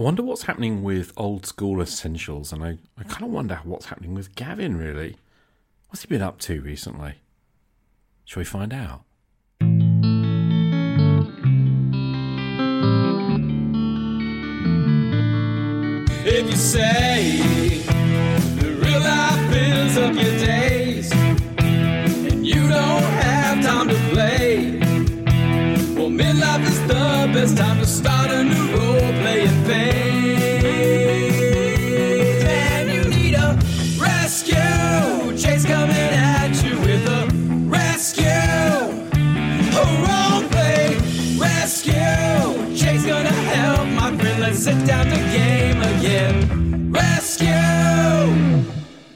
I wonder what's happening with old school essentials, and I, I kind of wonder what's happening with Gavin, really. What's he been up to recently? Shall we find out? If you say the real life fills up your days and you don't have time to play, well, midlife is the best time to start a new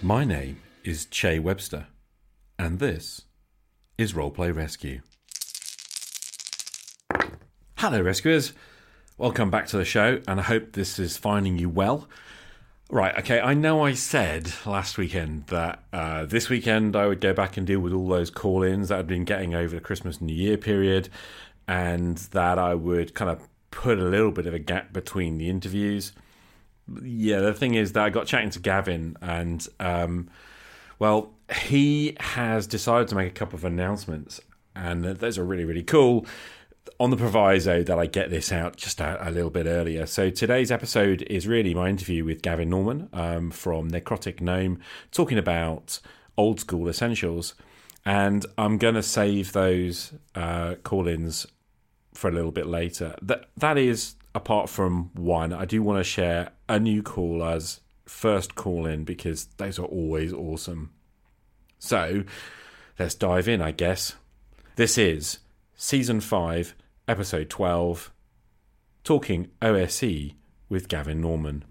My name is Che Webster, and this is Roleplay Rescue. Hello, rescuers. Welcome back to the show, and I hope this is finding you well. Right, okay, I know I said last weekend that uh, this weekend I would go back and deal with all those call ins that I'd been getting over the Christmas New Year period, and that I would kind of put a little bit of a gap between the interviews. Yeah, the thing is that I got chatting to Gavin, and um, well, he has decided to make a couple of announcements, and those are really, really cool. On the proviso that I get this out just a, a little bit earlier. So today's episode is really my interview with Gavin Norman um, from Necrotic Gnome, talking about old school essentials. And I'm going to save those uh, call ins for a little bit later. That that is apart from one. I do want to share a new caller's first call in because those are always awesome. So let's dive in, I guess. This is season five, episode twelve, talking OSE with Gavin Norman.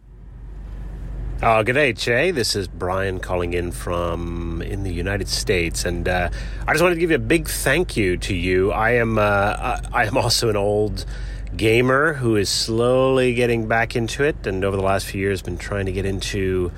Oh, good day, Che. This is Brian calling in from in the United States, and uh, I just wanted to give you a big thank you to you. I am uh, I am also an old gamer who is slowly getting back into it, and over the last few years, been trying to get into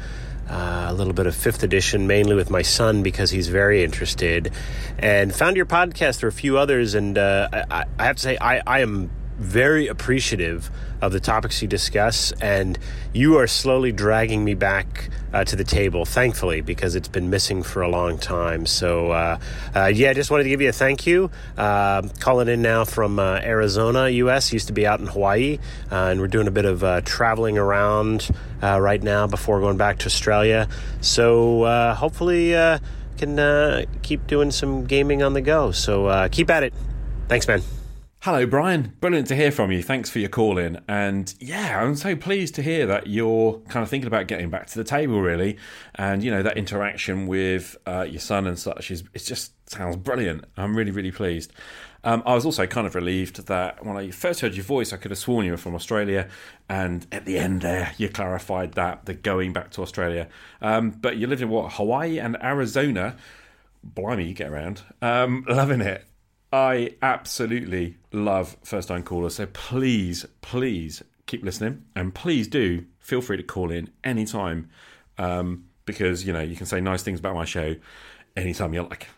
uh, a little bit of fifth edition, mainly with my son because he's very interested, and found your podcast or a few others, and uh, I, I have to say I, I am very appreciative of the topics you discuss, and you are slowly dragging me back uh, to the table, thankfully, because it's been missing for a long time. So, uh, uh, yeah, I just wanted to give you a thank you. Uh, calling in now from uh, Arizona, U.S., used to be out in Hawaii, uh, and we're doing a bit of uh, traveling around right now before going back to Australia. So, hopefully, can keep doing some gaming on the go. So, keep at it. Thanks, man. Hello, Brian. Brilliant to hear from you. Thanks for your call in. And yeah, I'm so pleased to hear that you're kind of thinking about getting back to the table, really. And, you know, that interaction with uh, your son and such is it just sounds brilliant. I'm really, really pleased. Um, I was also kind of relieved that when I first heard your voice, I could have sworn you were from Australia. And at the end there, you clarified that, the going back to Australia. Um, but you lived in what, Hawaii and Arizona? Blimey, you get around. Um, loving it. I absolutely love first time callers. So please, please keep listening and please do feel free to call in anytime um, because, you know, you can say nice things about my show anytime you like.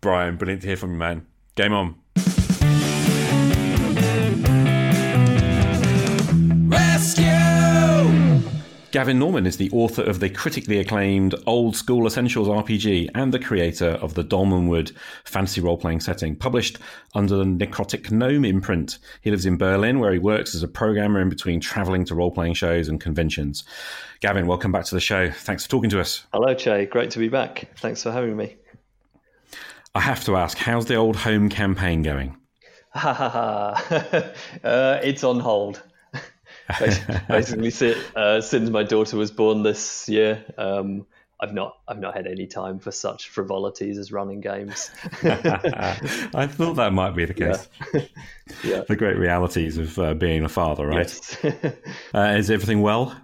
Brian, brilliant to hear from you, man. Game on. Rescue. Gavin Norman is the author of the critically acclaimed Old School Essentials RPG and the creator of the Dolmenwood fantasy role playing setting, published under the Necrotic Gnome imprint. He lives in Berlin, where he works as a programmer in between traveling to role playing shows and conventions. Gavin, welcome back to the show. Thanks for talking to us. Hello, Che. Great to be back. Thanks for having me. I have to ask, how's the old home campaign going? Ha ha ha. Uh, it's on hold. Basically, uh, since my daughter was born this year, um, I've not I've not had any time for such frivolities as running games. I thought that might be the case. yeah. The great realities of uh, being a father, right? Yes. Uh, is everything well?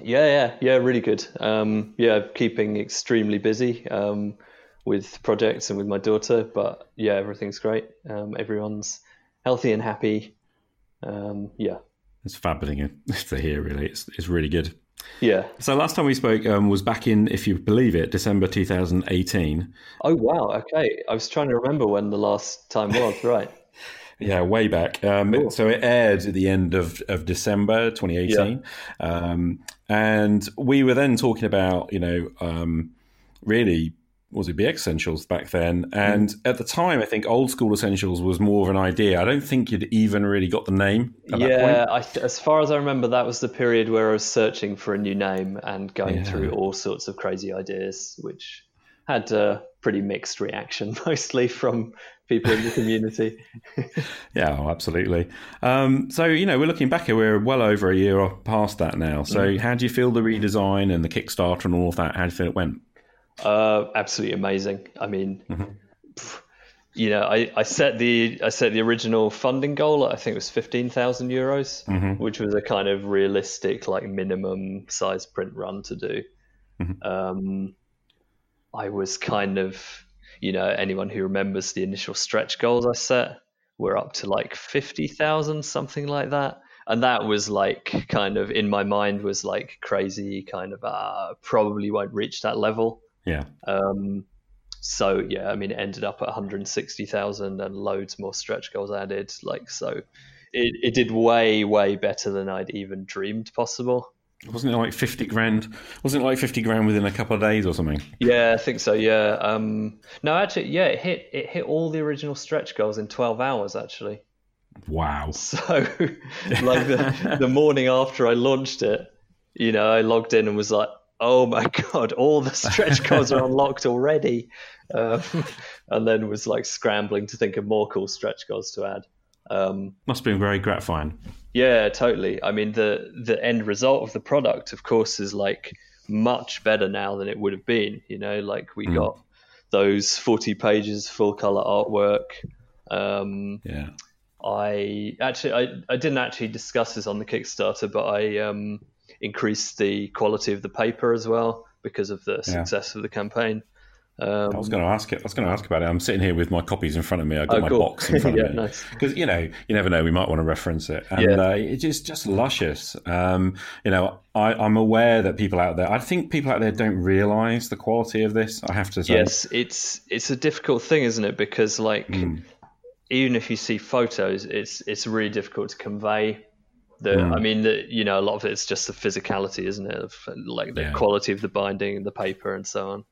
yeah, yeah, yeah. Really good. Um, yeah, keeping extremely busy um, with projects and with my daughter, but yeah, everything's great. Um, everyone's healthy and happy. Um, yeah, It's fabulous to hear, really. It's, it's really good. yeah. So last time we spoke um, was back in, if you believe it, December 2018. Oh wow. Okay, I was trying to remember when the last time was. Right. Yeah, way back. Um, So it aired at the end of, of December 2018. Um, and we were then talking about, you know, um, really, was it BX Essentials back then? And Mm. at the time, I think Old School Essentials was more of an idea. I don't think you'd even really got the name at that point. Yeah, I, as far as I remember, that was the period where I was searching for a new name and going Yeah. through all sorts of crazy ideas, which had a pretty mixed reaction, mostly from people in the community. Yeah, oh, absolutely. Um, so, you know, we're looking back here, we're well over a year past that now. So, Mm. how do you feel the redesign and the Kickstarter and all of that? How do you feel it went? Uh, absolutely amazing. I mean, pff, you know, I, I set the I set the original funding goal. I think it was fifteen thousand euros, which was a kind of realistic, like minimum size print run to do. Um, I was kind of, you know, anyone who remembers the initial stretch goals I set, we're up to like fifty thousand, something like that. And that was like kind of in my mind was like crazy, kind of uh, probably won't reach that level. Yeah. Um, so yeah, I mean, it ended up at 160,000 and loads more stretch goals added. Like so, it, it did way way better than I'd even dreamed possible. Wasn't it like 50 grand? Wasn't it like 50 grand within a couple of days or something? Yeah, I think so. Yeah. Um, no, actually, yeah, it hit it hit all the original stretch goals in 12 hours actually. Wow. So, like the the morning after I launched it, you know, I logged in and was like, "Oh my god, all the stretch goals are unlocked already," um, and then was like scrambling to think of more cool stretch goals to add. Um, Must have been very gratifying. yeah, totally. I mean, the the end result of the product, of course, is like much better now than it would have been. You know, like we got those forty pages full color artwork. Um, Yeah. I actually I, I didn't actually discuss this on the Kickstarter, but I um, increased the quality of the paper as well because of the success of the campaign. I was going to ask it. I was going to ask about it. I'm sitting here with my copies in front of me. I've got Oh, my cool. box in front Yeah, of me nice. because you know you never know. We might want to reference it, and Yeah. uh, it's just just luscious. Um, you know, I, I'm aware that people out there. I think people out there don't realise the quality of this. I have to say. Yes, it's it's a difficult thing, isn't it? Because like even if you see photos, it's it's really difficult to convey. The, I mean, the, you know, a lot of it's just the physicality, isn't it? Of like the Yeah. quality of the binding and the paper and so on.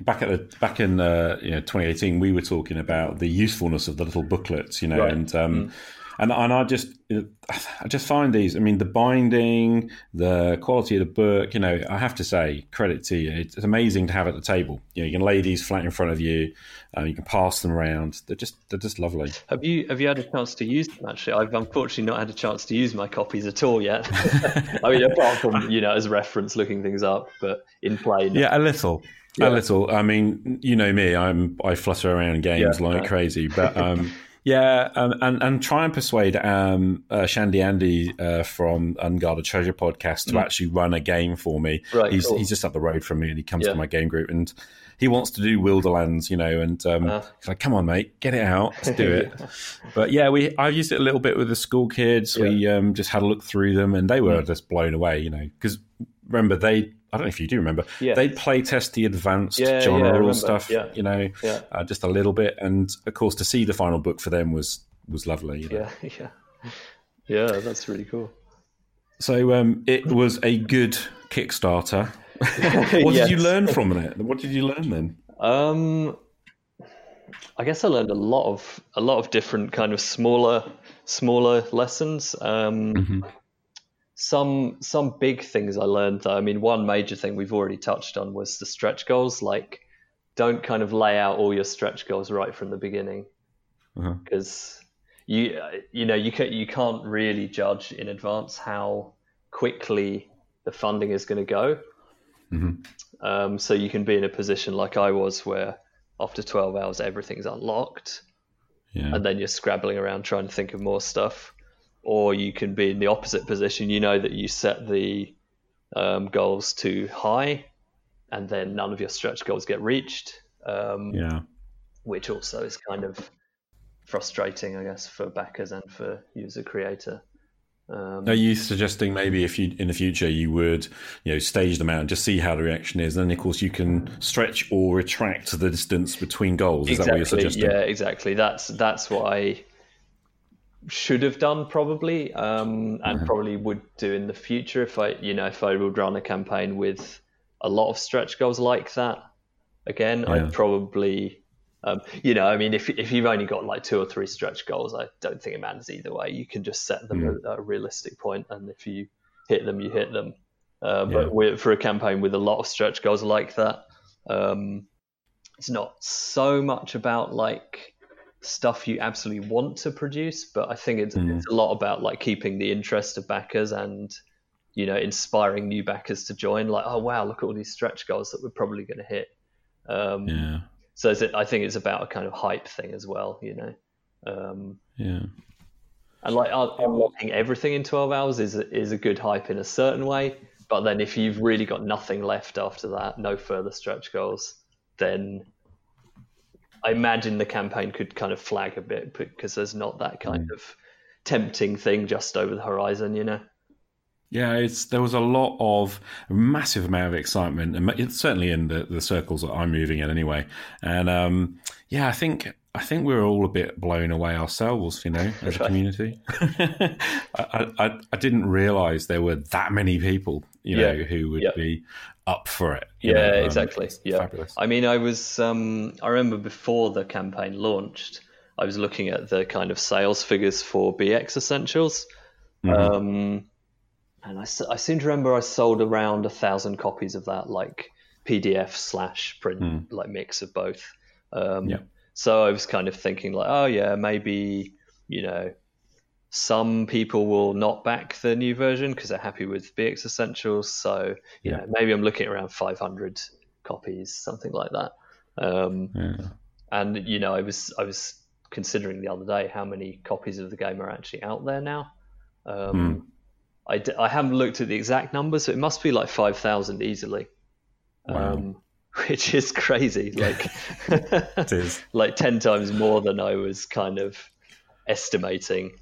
back at the back in uh, you know 2018 we were talking about the usefulness of the little booklets you know Right. and um and and I just I just find these I mean the binding the quality of the book you know I have to say credit to you it's amazing to have at the table you know you can lay these flat in front of you uh, you can pass them around they're just they're just lovely Have you have you had a chance to use them? Actually, I've unfortunately not had a chance to use my copies at all yet. I mean, apart from you know as reference looking things up, but in play, no. Yeah, a little. A little. I mean, you know me. I'm I flutter around games Yeah, like right. crazy, but um, yeah, um, and and try and persuade um, uh, Shandy Andy uh, from Unguarded Treasure podcast to actually run a game for me. Mm. Right, he's cool. he's just up the road from me, and he comes Yeah. to my game group, and he wants to do Wilderlands, you know, and um, Uh. he's like, "Come on, mate, get it out, let's do it." but yeah, we I used it a little bit with the school kids. We um, just had a look through them, and they Mm. were just blown away, you know, because remember they. I don't know if you do remember. Yeah. They play test the advanced Yeah, John yeah, stuff, Yeah. you know, uh, just a little bit. And of course, to see the final book for them was was lovely. You know? yeah, yeah, yeah. That's really cool. So um, it was a good Kickstarter. what did you learn from it? What did you learn then? Um, I guess I learned a lot of a lot of different kind of smaller smaller lessons. Um, Some some big things I learned though. I mean, one major thing we've already touched on was the stretch goals. Like, don't kind of lay out all your stretch goals right from the beginning, Uh-huh. because you you know you can you can't really judge in advance how quickly the funding is going to go. Um, so you can be in a position like I was, where after 12 hours everything's unlocked, Yeah. and then you're scrabbling around trying to think of more stuff. Or you can be in the opposite position. You know that you set the um, goals too high, and then none of your stretch goals get reached, um, yeah. which also is kind of frustrating, I guess, for backers and for user creator. Um, Are you suggesting maybe if you in the future you would you know stage them out and just see how the reaction is, and then of course you can stretch or retract the distance between goals? Is that what you're suggesting? Yeah, exactly. That's that's what I should have done probably, um, and Mm-hmm. probably would do in the future if I, you know, if I would run a campaign with a lot of stretch goals like that. Again, Yeah. I'd probably, um, you know, I mean, if if you've only got like two or three stretch goals, I don't think it matters either way. You can just set them Mm. at a realistic point, and if you hit them, you hit them. Uh, Yeah. but with, for a campaign with a lot of stretch goals like that, um, it's not so much about like stuff you absolutely want to produce, but I think it's, Mm. it's a lot about like keeping the interest of backers and you know inspiring new backers to join. Like, oh wow, look at all these stretch goals that we're probably going to hit. Um, Yeah. So I think it's about a kind of hype thing as well, you know. Um, Yeah. and like unlocking everything in 12 hours is a, is a good hype in a certain way. But then if you've really got nothing left after that, no further stretch goals, then I imagine the campaign could kind of flag a bit because there's not that kind of tempting thing just over the horizon, you know? Yeah, it's there was a lot of massive amount of excitement, and certainly in the, the circles that I'm moving in anyway. And um, yeah, I think I think we were all a bit blown away ourselves, you know, as a community. I, I I didn't realise there were that many people, you know, Yeah. who would Yeah. be up for it. Yeah, know, um, exactly. Yeah. fabulous. I mean, I was, um, I remember before the campaign launched, I was looking at the kind of sales figures for BX Essentials. Mm-hmm. Um, and I seem to remember I sold around a thousand copies of that, like PDF slash print, like mix of both. Um, Yeah. So I was kind of thinking, like, oh, yeah, maybe, you know, some people will not back the new version because they're happy with BX Essentials. So, you Yeah. know, maybe I'm looking around 500 copies, something like that. Um, Yeah. and you know, I was I was considering the other day how many copies of the game are actually out there now. Um, I, d- I haven't looked at the exact numbers, so it must be like 5,000 easily. Wow. Um, which is crazy. Like, It is. like 10 times more than I was kind of estimating.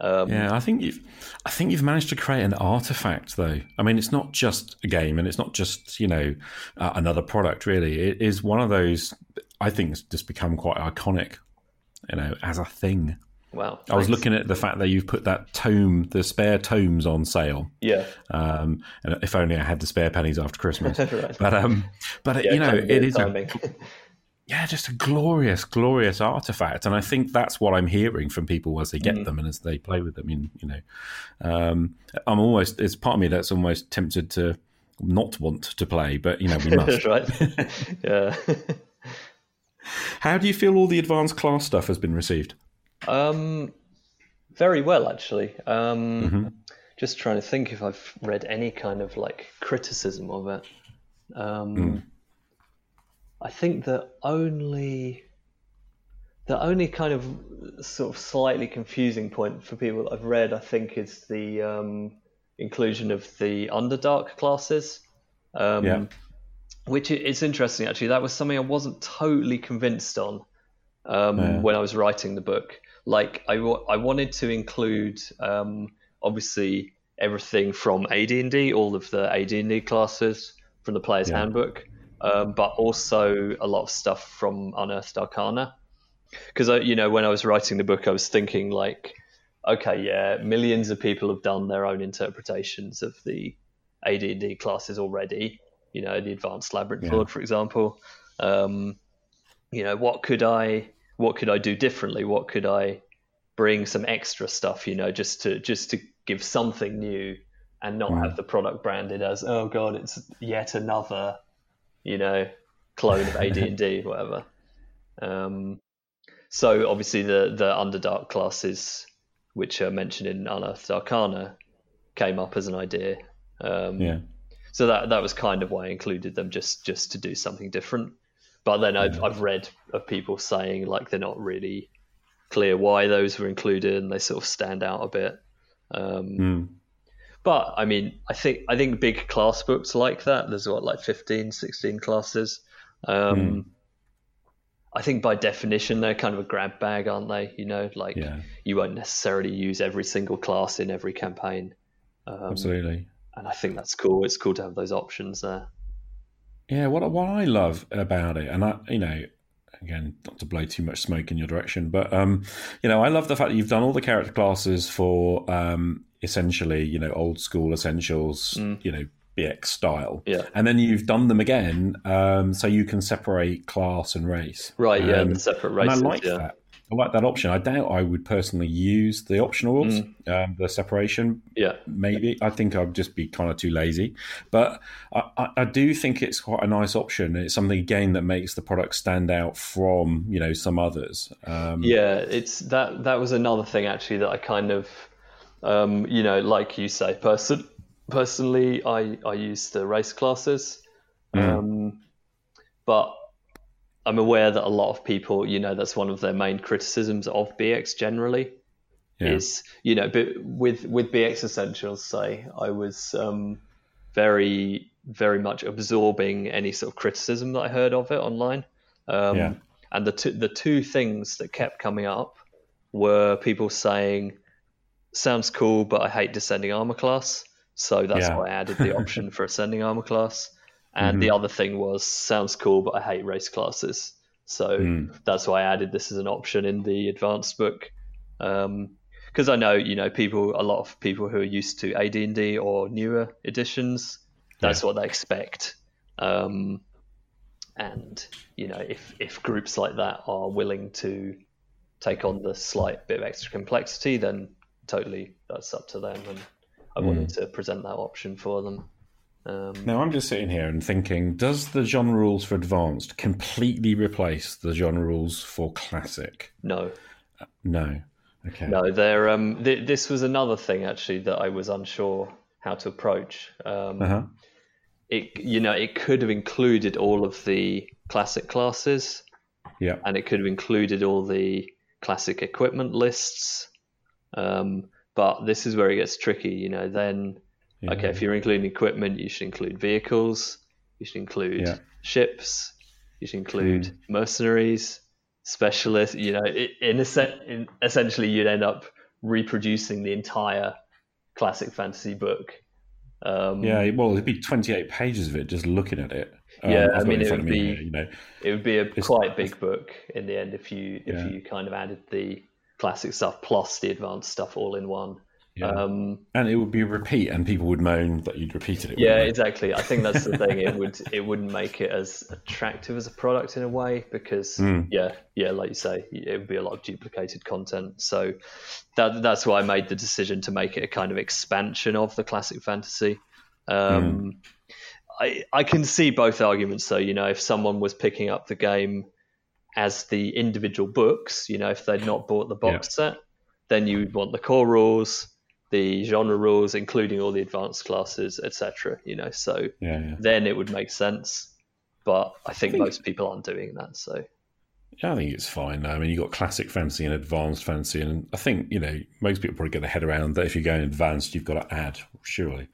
Um, Yeah, I think you've, I think you've managed to create an artifact, though. I mean, it's not just a game, and it's not just you know uh, another product. Really, it is one of those. I think it's just become quite iconic, you know, as a thing. Wow. I was looking at the fact that you've put that tome, the spare tomes, on sale. Yeah. Um, and if only I had the spare pennies after Christmas. Right. But um, but Yeah, you know, it is a yeah, just a glorious, glorious artifact, and I think that's what I'm hearing from people as they get them and as they play with them. You, you know, um, I'm almost it's part of me that's almost tempted to not want to play, but you know we must. right. yeah. How do you feel all the advanced class stuff has been received? Um, very well, actually. Um, Mm-hmm. Just trying to think if I've read any kind of like criticism of it. Um, Hmm. I think the only the only kind of sort of slightly confusing point for people that I've read, I think, is the um, inclusion of the Underdark classes. Um, Yeah. Which it's interesting, actually. That was something I wasn't totally convinced on um, Yeah. when I was writing the book. Like, I, I wanted to include, um, obviously, everything from AD&D, all of the AD&D classes from the Player's Yeah. Handbook, um, but also a lot of stuff from Unearthed Arcana. Because, you know, when I was writing the book, I was thinking, like, okay, yeah, millions of people have done their own interpretations of the AD&D classes already. You know, the Advanced Labyrinth Yeah. Lord, for example. Um, you know, what could I what could I do differently? What could I bring some extra stuff? You know, just to just to give something new and not have the product branded as oh god, it's yet another you know clone of AD and D, whatever. Um, so obviously the the Underdark classes, which are mentioned in Unearthed Arcana, came up as an idea. Um, Yeah, so that that was kind of why I included them, just just to do something different. But then I've I've read of people saying like they're not really clear why those were included, and they sort of stand out a bit. Um, Mm. But I mean, I think I think big class books like that. There's what like 15, 16 classes. Um, I think by definition they're kind of a grab bag, aren't they? You know, like Yeah. you won't necessarily use every single class in every campaign. Um, absolutely. and I think that's cool. It's cool to have those options there. Yeah, what what I love about it, and I, you know, again, not to blow too much smoke in your direction, but um, you know, I love the fact that you've done all the character classes for um, essentially, you know, old school essentials, you know, BX style, Mm. Yeah. and then you've done them again, um, so you can separate class and race, Right, yeah, Um, the separate races. I like yeah. that. I like that option. I doubt I would personally use the optional rules, Mm. um, the separation, Yeah. maybe. I think I'd just be kind of too lazy. But I, I, I do think it's quite a nice option. It's something again that makes the product stand out from you know some others. Um, Yeah, it's that that was another thing actually that I kind of um, you know, like you say, person personally I, I use the race classes. Um, but I'm aware that a lot of people, you know, that's one of their main criticisms of BX generally. Yeah. Is you know, but with with BX Essentials, say I was um, very very much absorbing any sort of criticism that I heard of it online. Um, Yeah. And the two, the two things that kept coming up were people saying, "Sounds cool, but I hate descending armor class." So that's Yeah. why I added the option for ascending armor class. And the mm-hmm. other thing was, "Sounds cool, but I hate race classes." So mm. that's why I added this as an option in the advanced book. Um, because I know, you know, people, a lot of people who are used to AD&D or newer editions, that's what they expect. Um, and you know, if if groups like that are willing to take on the slight bit of extra complexity, then totally that's up to them. And I wanted mm. to present that option for them. Um, Now I'm just sitting here and thinking: Does the genre rules for advanced completely replace the genre rules for classic? no, No. Okay. no, there. Um, th- this was another thing actually that I was unsure how to approach. Um, Uh huh. It, you know, it could have included all of the classic classes, Yeah. and it could have included all the classic equipment lists. Um, but this is where it gets tricky, you know. Then, okay, if you're including equipment, you should include vehicles, you should include Yeah. ships, you should include mercenaries, specialists. You know, in, in essentially, you'd end up reproducing the entire classic fantasy book. Um, Yeah, well, it'd be 28 pages of it just looking at it. Um, Yeah, I mean, it would be- here, you know, it would be a quite big book in the end if you if Yeah. you kind of added the classic stuff plus the advanced stuff all in one. Yeah. Um, and it would be a repeat, and people would moan that you'd repeated it. yeah, exactly. I think that's the thing. It would it wouldn't make it as attractive as a product in a way because Hmm. yeah, yeah, like you say, it would be a lot of duplicated content. So that that's why I made the decision to make it a kind of expansion of the classic fantasy. Um, Hmm. I I can see both arguments though. You know, if someone was picking up the game as the individual books, you know, if they'd not bought the box set, then you would want the core rules, the genre rules, including all the advanced classes, etc. You know, so yeah, yeah. then it would make sense. But I think, most people aren't doing that. So Yeah, I think it's fine. I mean, you've got classic fantasy and advanced fantasy, and I think you know most people probably get their head around that if you're going advanced, you've got to add, surely.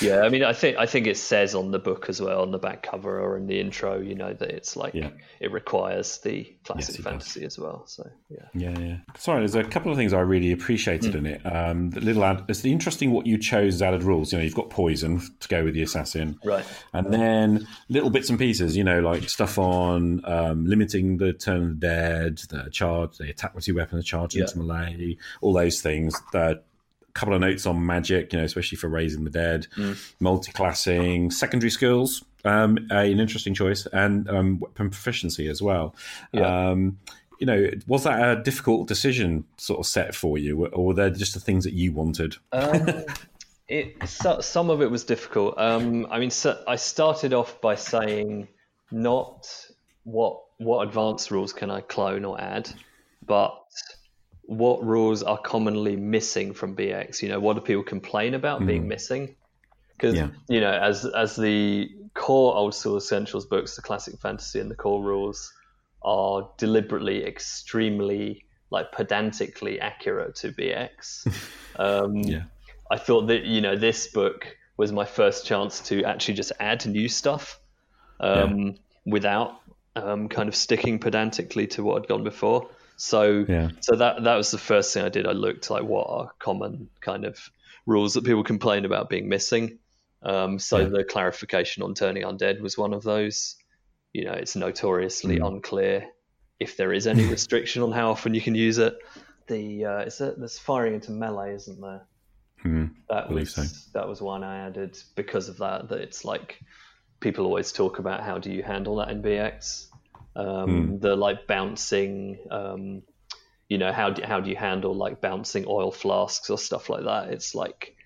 yeah, I mean, I think I think it says on the book as well, on the back cover or in the intro, you know, that it's like Yeah. it requires the classic does. fantasy as well. So yeah. Yeah, yeah. Sorry, there's a couple of things I really appreciated in it. Um, the little ad, it's interesting what you chose as added rules. You know, you've got poison to go with the assassin, Right. And then little bits and pieces, you know, like stuff on um, limiting the turn of the dead, the charge, the attack with two weapons, the charge Yeah. into melee, all those things. The couple of notes on magic, you know, especially for raising the dead, multi-classing, secondary skills, um, an interesting choice, and um, weapon proficiency as well. Yeah. Um, you know, was that a difficult decision sort of set for you, or were there just the things that you wanted? Um, it so, some of it was difficult. Um, I mean, so I started off by saying not what what advanced rules can I clone or add, but what rules are commonly missing from BX. You know, what do people complain about being missing? Because Yeah. you know, as as the core old school essentials books, the classic fantasy and the core rules are deliberately extremely like pedantically accurate to BX. Um, Yeah. I thought that you know this book was my first chance to actually just add new stuff um, without um, kind of sticking pedantically to what had gone before. So Yeah. so that that was the first thing I did. I looked like what are common kind of rules that people complain about being missing. Um, so the clarification on turning undead was one of those. You know, it's notoriously unclear if there is any restriction on how often you can use it. The uh, is there, there's firing into melee, isn't there? Hmm. That believe was so. that was one I added because of that. That it's like people always talk about how do you handle that in BX. Um, The like bouncing, um, you know, how do, how do you handle like bouncing oil flasks or stuff like that? It's like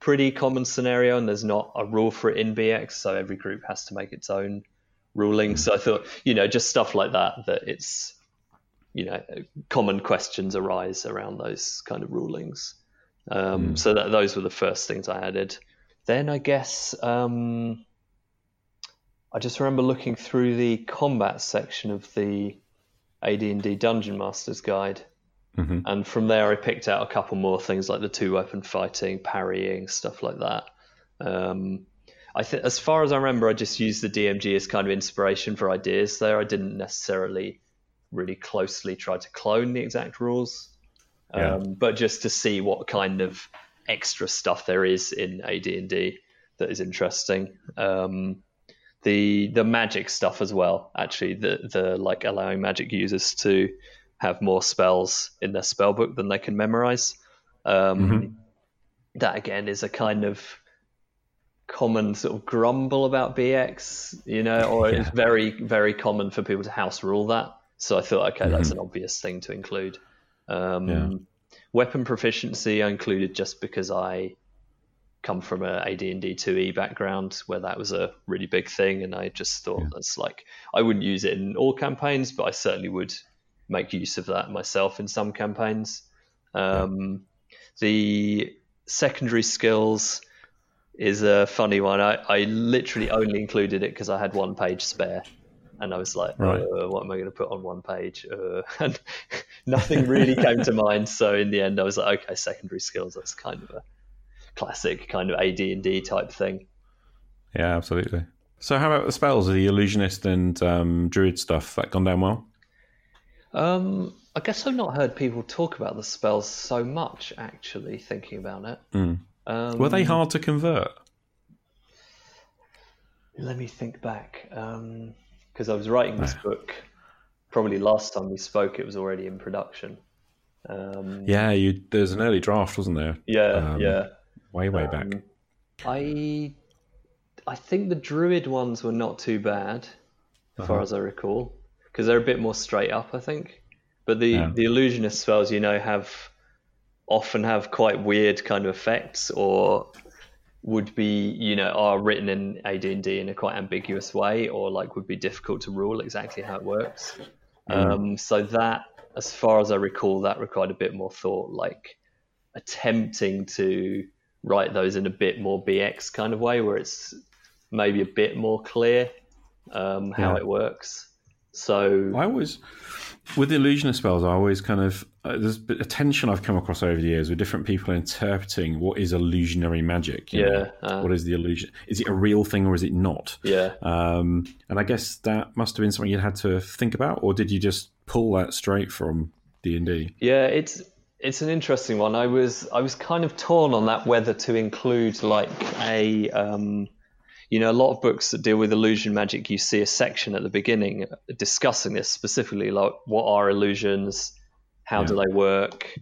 pretty common scenario, and there's not a rule for it in BX, so every group has to make its own ruling. So I thought, you know, just stuff like that. That it's you know, common questions arise around those kind of rulings. Um, So that, those were the first things I added. Then I guess um, I just remember looking through the combat section of the AD&D Dungeon Master's Guide, Mhm. and from there I picked out a couple more things like the two weapon fighting, parrying, stuff like that. Um, I think, as far as I remember, I just used the DMG as kind of inspiration for ideas. There, I didn't necessarily really closely try to clone the exact rules, Yeah. um, but just to see what kind of extra stuff there is in AD&D that is interesting. Um, the the magic stuff as well. Actually, the the like allowing magic users to have more spells in their spell book than they can memorize. Um, That again is a kind of common sort of grumble about BX, you know, or it's very very common for people to house rule that. So I thought, okay, that's an obvious thing to include. Um, Yeah. Weapon proficiency I included just because I come from a AD&D 2e background where that was a really big thing, and I just thought that's like I wouldn't use it in all campaigns, but I certainly would make use of that myself in some campaigns. Um, The secondary skills is a funny one. I, I literally only included it because I had one page spare. And I was like, Right. uh, what am I going to put on one page? Uh, and nothing really came to mind. So in the end, I was like, okay, secondary skills. That's kind of a classic kind of AD and D type thing. Yeah, absolutely. So, how about the spells? The illusionist and um, druid stuff that gone down well? Um, I guess I've not heard people talk about the spells so much. Actually, thinking about it, um, Were they hard to convert? Let me think back. Because I was writing this book, probably last time we spoke, it was already in production. Um, Yeah, you. There's an early draft, wasn't there? yeah, Um, yeah. Way, way back. Um, I, I think the druid ones were not too bad, as far as I recall, because they're a bit more straight up, I think. But the Yeah. the illusionist spells, you know, have often have quite weird kind of effects, or would be, you know, are written in AD&D in a quite ambiguous way, or like would be difficult to rule exactly how it works. Um, so that, as far as I recall, that required a bit more thought, like attempting to write those in a bit more BX kind of way, where it's maybe a bit more clear um, how Yeah. it works. So I always, with the illusionist spells, I always kind of uh, there's a bit of tension I've come across over the years with different people interpreting what is illusionary magic. you know? Yeah, uh. what is the illusion? Is it a real thing or is it not? yeah, Um, and I guess that must have been something you had to think about, or did you just pull that straight from D and D? Yeah, it's it's an interesting one. I was I was kind of torn on that whether to include like a um, you know a lot of books that deal with illusion magic. You see a section at the beginning discussing this specifically, like what are illusions, how do they work,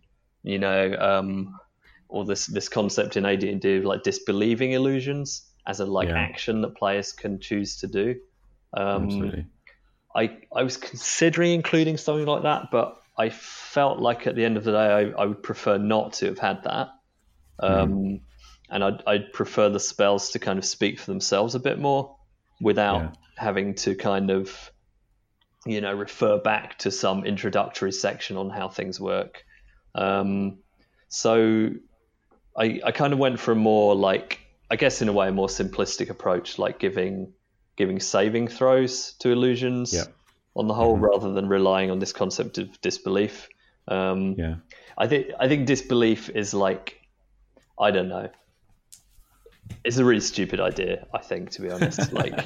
you know, um, or this this concept in AD and D of like disbelieving illusions as a like Yeah. action that players can choose to do. Um, Absolutely. I I was considering including something like that, but I felt like at the end of the day, I, I would prefer not to have had that. Um, And I'd, I'd prefer the spells to kind of speak for themselves a bit more without Yeah. having to kind of, you know, refer back to some introductory section on how things work. Um, so I, I kind of went for a more like, I guess in a way, a more simplistic approach, like giving giving saving throws to illusions Yeah. On the whole, rather than relying on this concept of disbelief. Um, Yeah. I think I think disbelief is like I don't know. It's a really stupid idea, I think, to be honest. like,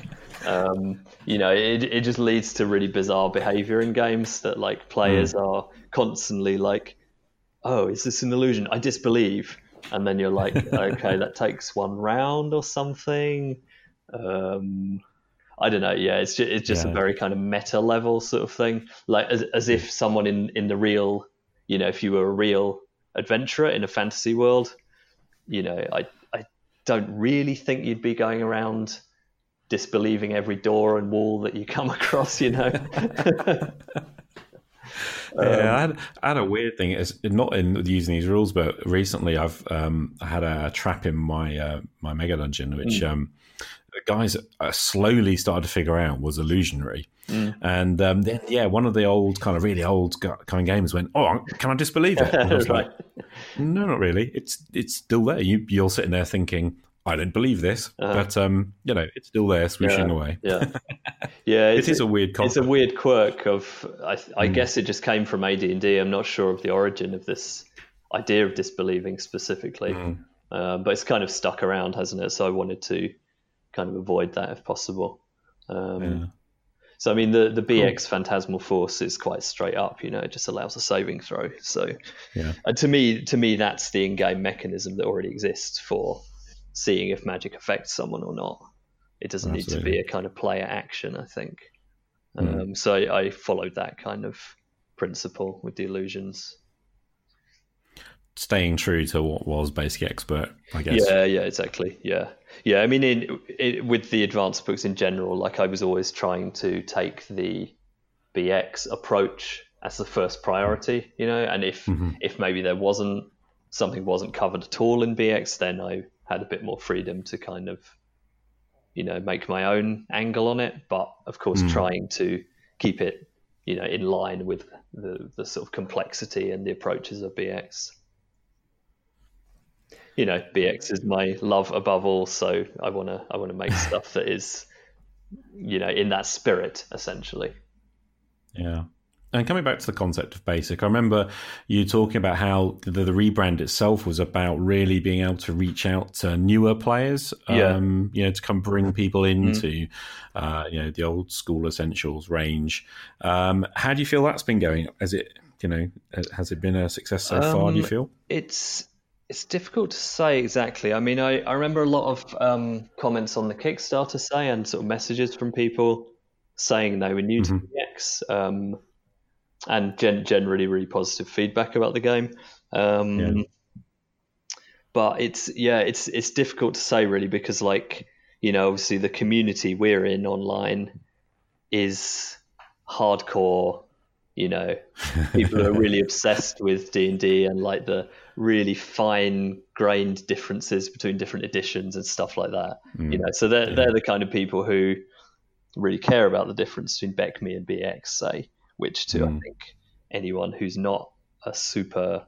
um, you know, it it just leads to really bizarre behavior in games that like players are constantly like, "Oh, is this an illusion? I disbelieve," and then you're like, "Okay, that takes one round or something." Um, I don't know. Yeah, it's just, it's just Yeah. a very kind of meta level sort of thing, like as, as if someone in in the real, you know, if you were a real adventurer in a fantasy world, you know, I I don't really think you'd be going around disbelieving every door and wall that you come across. You know. yeah, I had, I had a weird thing. It's not in using these rules, but recently I've um, I had a trap in my uh, my mega dungeon, which um, the guys uh, slowly started to figure out was illusionary. And um, then, yeah, one of the old kind of really old kind of gamers went, "Oh, can I disbelieve it?" And I was Right. like, "No, not really. It's it's still there. You you're sitting there thinking." I don't believe this, but um, you know it's still there, swooshing Yeah. away. Yeah, yeah. It's, a weird it's a weird quirk of. I, I guess it just came from AD and D. I'm not sure of the origin of this idea of disbelieving specifically, um, but it's kind of stuck around, hasn't it? So I wanted to kind of avoid that if possible. Um, Yeah. So I mean, the the BX Phantasmal Force is quite straight up. You know, it just allows a saving throw. So, Yeah. and to me, to me, that's the in-game mechanism that already exists for seeing if magic affects someone or not. It doesn't need to be a kind of player action. I think. Um, so I, I followed that kind of principle with the illusions. Staying true to what was basic expert, I guess. Yeah, yeah, exactly. Yeah, yeah. I mean, in, it, with the advanced books in general, like I was always trying to take the BX approach as the first priority, you know. And if mm-hmm. if maybe there wasn't something wasn't covered at all in BX, then I had a bit more freedom to kind of, you know, make my own angle on it. But of course, mm. trying to keep it, you know, in line with the the sort of complexity and the approaches of BX you know, BX is my love above all. So I wanna I wanna make stuff that is, you know, in that spirit essentially. Yeah. And coming back to the concept of basic, I remember you talking about how the, the rebrand itself was about really being able to reach out to newer players, Yeah. um, you know, to come bring people into, uh, you know, the old school essentials range. Um, how do you feel that's been going? Has it, you know, has it been a success so far? Do you Um, feel? It's it's difficult to say exactly. I mean, I, I remember a lot of um, comments on the Kickstarter say and sort of messages from people saying they were new to BX um, and gen- generally really positive feedback about the game. Um, Yeah. But it's yeah, it's it's difficult to say really because like you know obviously the community we're in online is hardcore you know people are really obsessed with d&d and like the really fine grained differences between different editions and stuff like that you know? So they're, they're the kind of people who really care about the difference between BECMI and bx say which to i think anyone who's not a super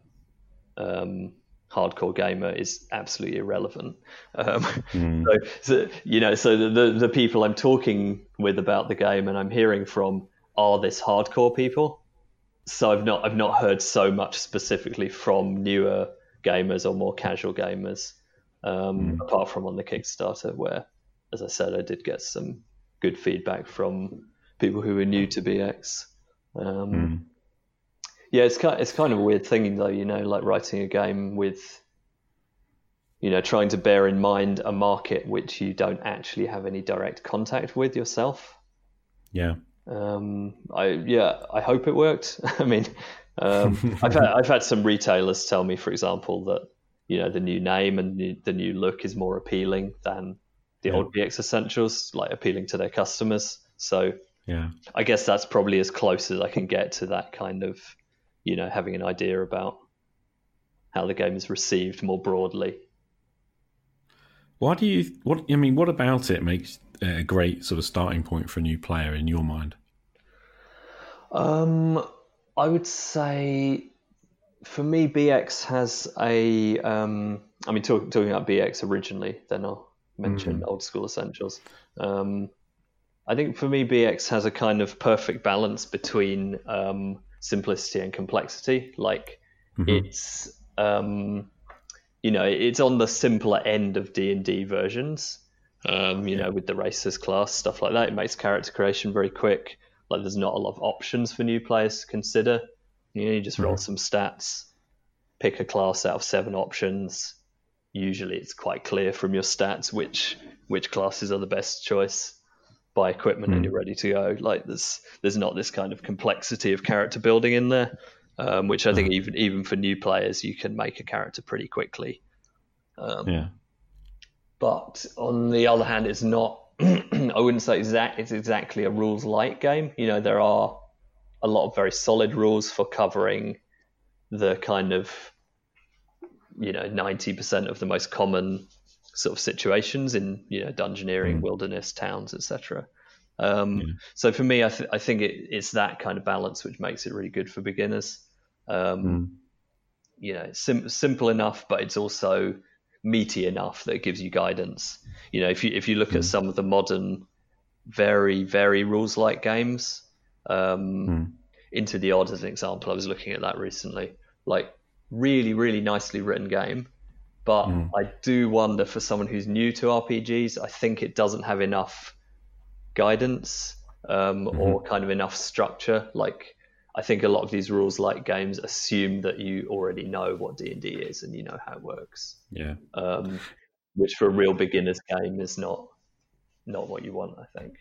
um, hardcore gamer is absolutely irrelevant. Um, so, so, you know, so the, the the people I'm talking with about the game and I'm hearing from are this hardcore people. So I've not I've not heard so much specifically from newer gamers or more casual gamers, um, apart from on the Kickstarter where, as I said, I did get some good feedback from people who were new to BX. Um, yeah, it's kind it's kind of a weird thing though, you know, like writing a game with you know, trying to bear in mind a market which you don't actually have any direct contact with yourself. Yeah. Um, I yeah, I hope it worked. I mean, um, I've had I've had some retailers tell me, for example, that you know the new name and the, the new look is more appealing than the old BX Essentials, like appealing to their customers. So Yeah. I guess that's probably as close as I can get to that kind of, you know, having an idea about how the game is received more broadly. Why do you? What I mean? What about it makes a great sort of starting point for a new player in your mind? Um, I would say for me, BX has a. Um, I mean, talk, talking about BX originally, then I'll mention old school essentials. Um, I think for me, BX has a kind of perfect balance between um, simplicity and complexity. Like it's, um, you know, it's on the simpler end of D and D versions. Um, you know, with the racist class stuff like that, it makes character creation very quick. Like, there's not a lot of options for new players to consider. You know, you just roll some stats, pick a class out of seven options. Usually, it's quite clear from your stats which which classes are the best choice. buy equipment and you're ready to go. Like there's there's not this kind of complexity of character building in there, um, which I think even even for new players you can make a character pretty quickly. Um, Yeah. But on the other hand, it's not. I wouldn't say exact. It's exactly a rules light game. You know, there are a lot of very solid rules for covering the kind of you know ninety percent of the most common sort of situations in you know dungeoneering, wilderness, towns, etc. Um, So for me, I, th- I think it, it's that kind of balance which makes it really good for beginners. Um, You know, it's sim- simple enough, but it's also meaty enough that it gives you guidance. You know, if you if you look at some of the modern, very very rules light games, um, Into the Odd as an example, I was looking at that recently. Like really really nicely written game, but I do wonder for someone who's new to RPGs, I think it doesn't have enough guidance um, or kind of enough structure. Like I think a lot of these rules light games assume that you already know what D and D is and you know how it works Yeah. um, which for a real beginner's game is not not what you want. I think.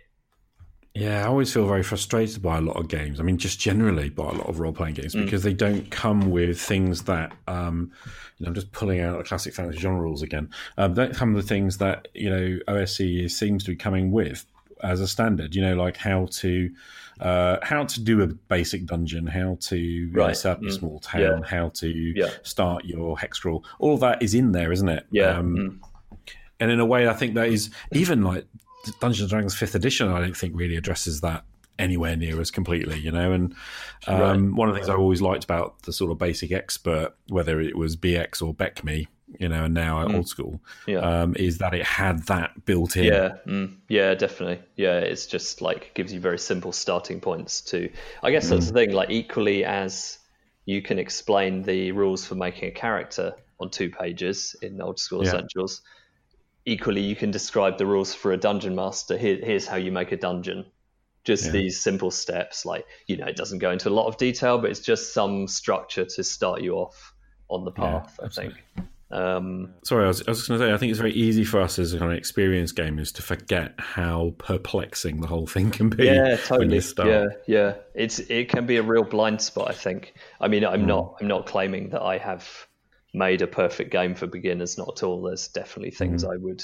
Yeah, I always feel very frustrated by a lot of games. I mean, just generally by a lot of role playing games because they don't come with things that, um, you know, I'm just pulling out the classic fantasy genre rules again. Um, don't come with things that, you know, OSE seems to be coming with as a standard, you know, like how to. Uh, how to do a basic dungeon, how to Right. set up Mm. small town, Yeah. how to Yeah. start your hex crawl. All that is in there, isn't it? Yeah. Um, mm. and in a way, I think that is even like Dungeons and Dragons Fifth Edition. I don't think really addresses that anywhere near as completely, you know. And um, one of the things I always liked about the sort of basic expert, whether it was BX or BECMI, you know, and now at old school, Yeah. um, is that it had that built in. Yeah, mm, yeah, definitely. Yeah, it's just like gives you very simple starting points to. I guess that's the thing. Like equally as you can explain the rules for making a character on two pages in old school Yeah. essentials. Equally, you can describe the rules for a dungeon master. Here, here's how you make a dungeon. Just these simple steps. Like you know, it doesn't go into a lot of detail, but it's just some structure to start you off on the path. I think. Um, Sorry, I was, I was just going to say, I think it's very easy for us as kind of experienced gamers to forget how perplexing the whole thing can be. yeah totally yeah yeah it's it can be a real blind spot i think i mean Hmm. i'm not i'm not claiming that i have made a perfect game for beginners not at all there's definitely things Hmm. i would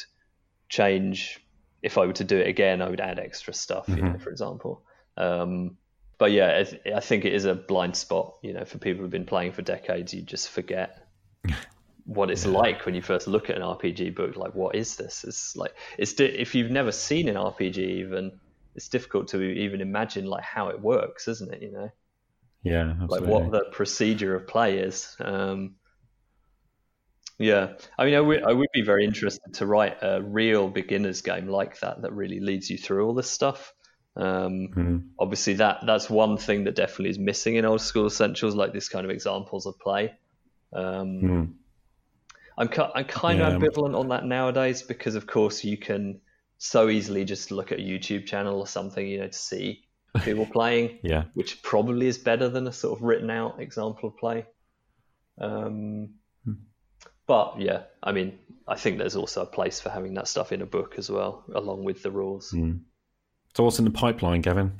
change if i were to do it again i would add extra stuff you Mm-hmm. know for example um but yeah I think it is a blind spot you know for people who've been playing for decades you just forget what it's like when you first look at an RPG book. Like, what is this? It's like it's di- if you've never seen an RPG, even it's difficult to even imagine like how it works, isn't it? You know, Yeah, like what the procedure of play is. Um, yeah, I mean, I would I would be very interested to write a real beginner's game like that that really leads you through all this stuff. Um, Mhm. Obviously, that that's one thing that definitely is missing in old school essentials, like this kind of examples of play. Um, Mm. I'm I'm kind Yeah. of ambivalent on that nowadays because, of course, you can so easily just look at a YouTube channel or something, you know, to see people playing, Yeah. which probably is better than a sort of written out example of play. Um, but yeah, I mean, I think there's also a place for having that stuff in a book as well, along with the rules. So what's in the pipeline, Gavin?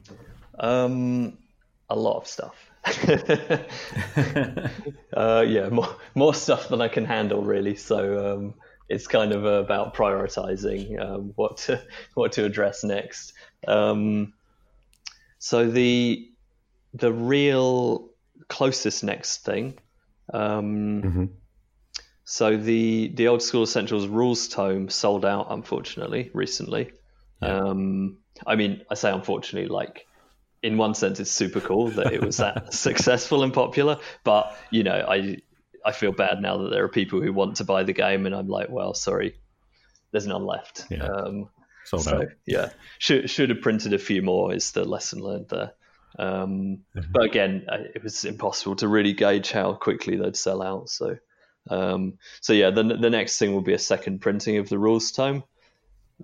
Um, a lot of stuff. uh, yeah, more more stuff than I can handle, really. So um, it's kind of about prioritizing um, what to what to address next. Um, so the the real closest next thing. Um, So the the old school essentials rules tome sold out unfortunately recently. Um, I mean, I say unfortunately, like in one sense, it's super cool that it was that successful and popular. But you know, I I feel bad now that there are people who want to buy the game, and I'm like, well, sorry, there's none left. Yeah. Um, Sold so out. yeah, should should have printed a few more. Is the lesson learned there? Um, But again, it was impossible to really gauge how quickly they'd sell out. So, um, so yeah, the the next thing will be a second printing of the rules tome.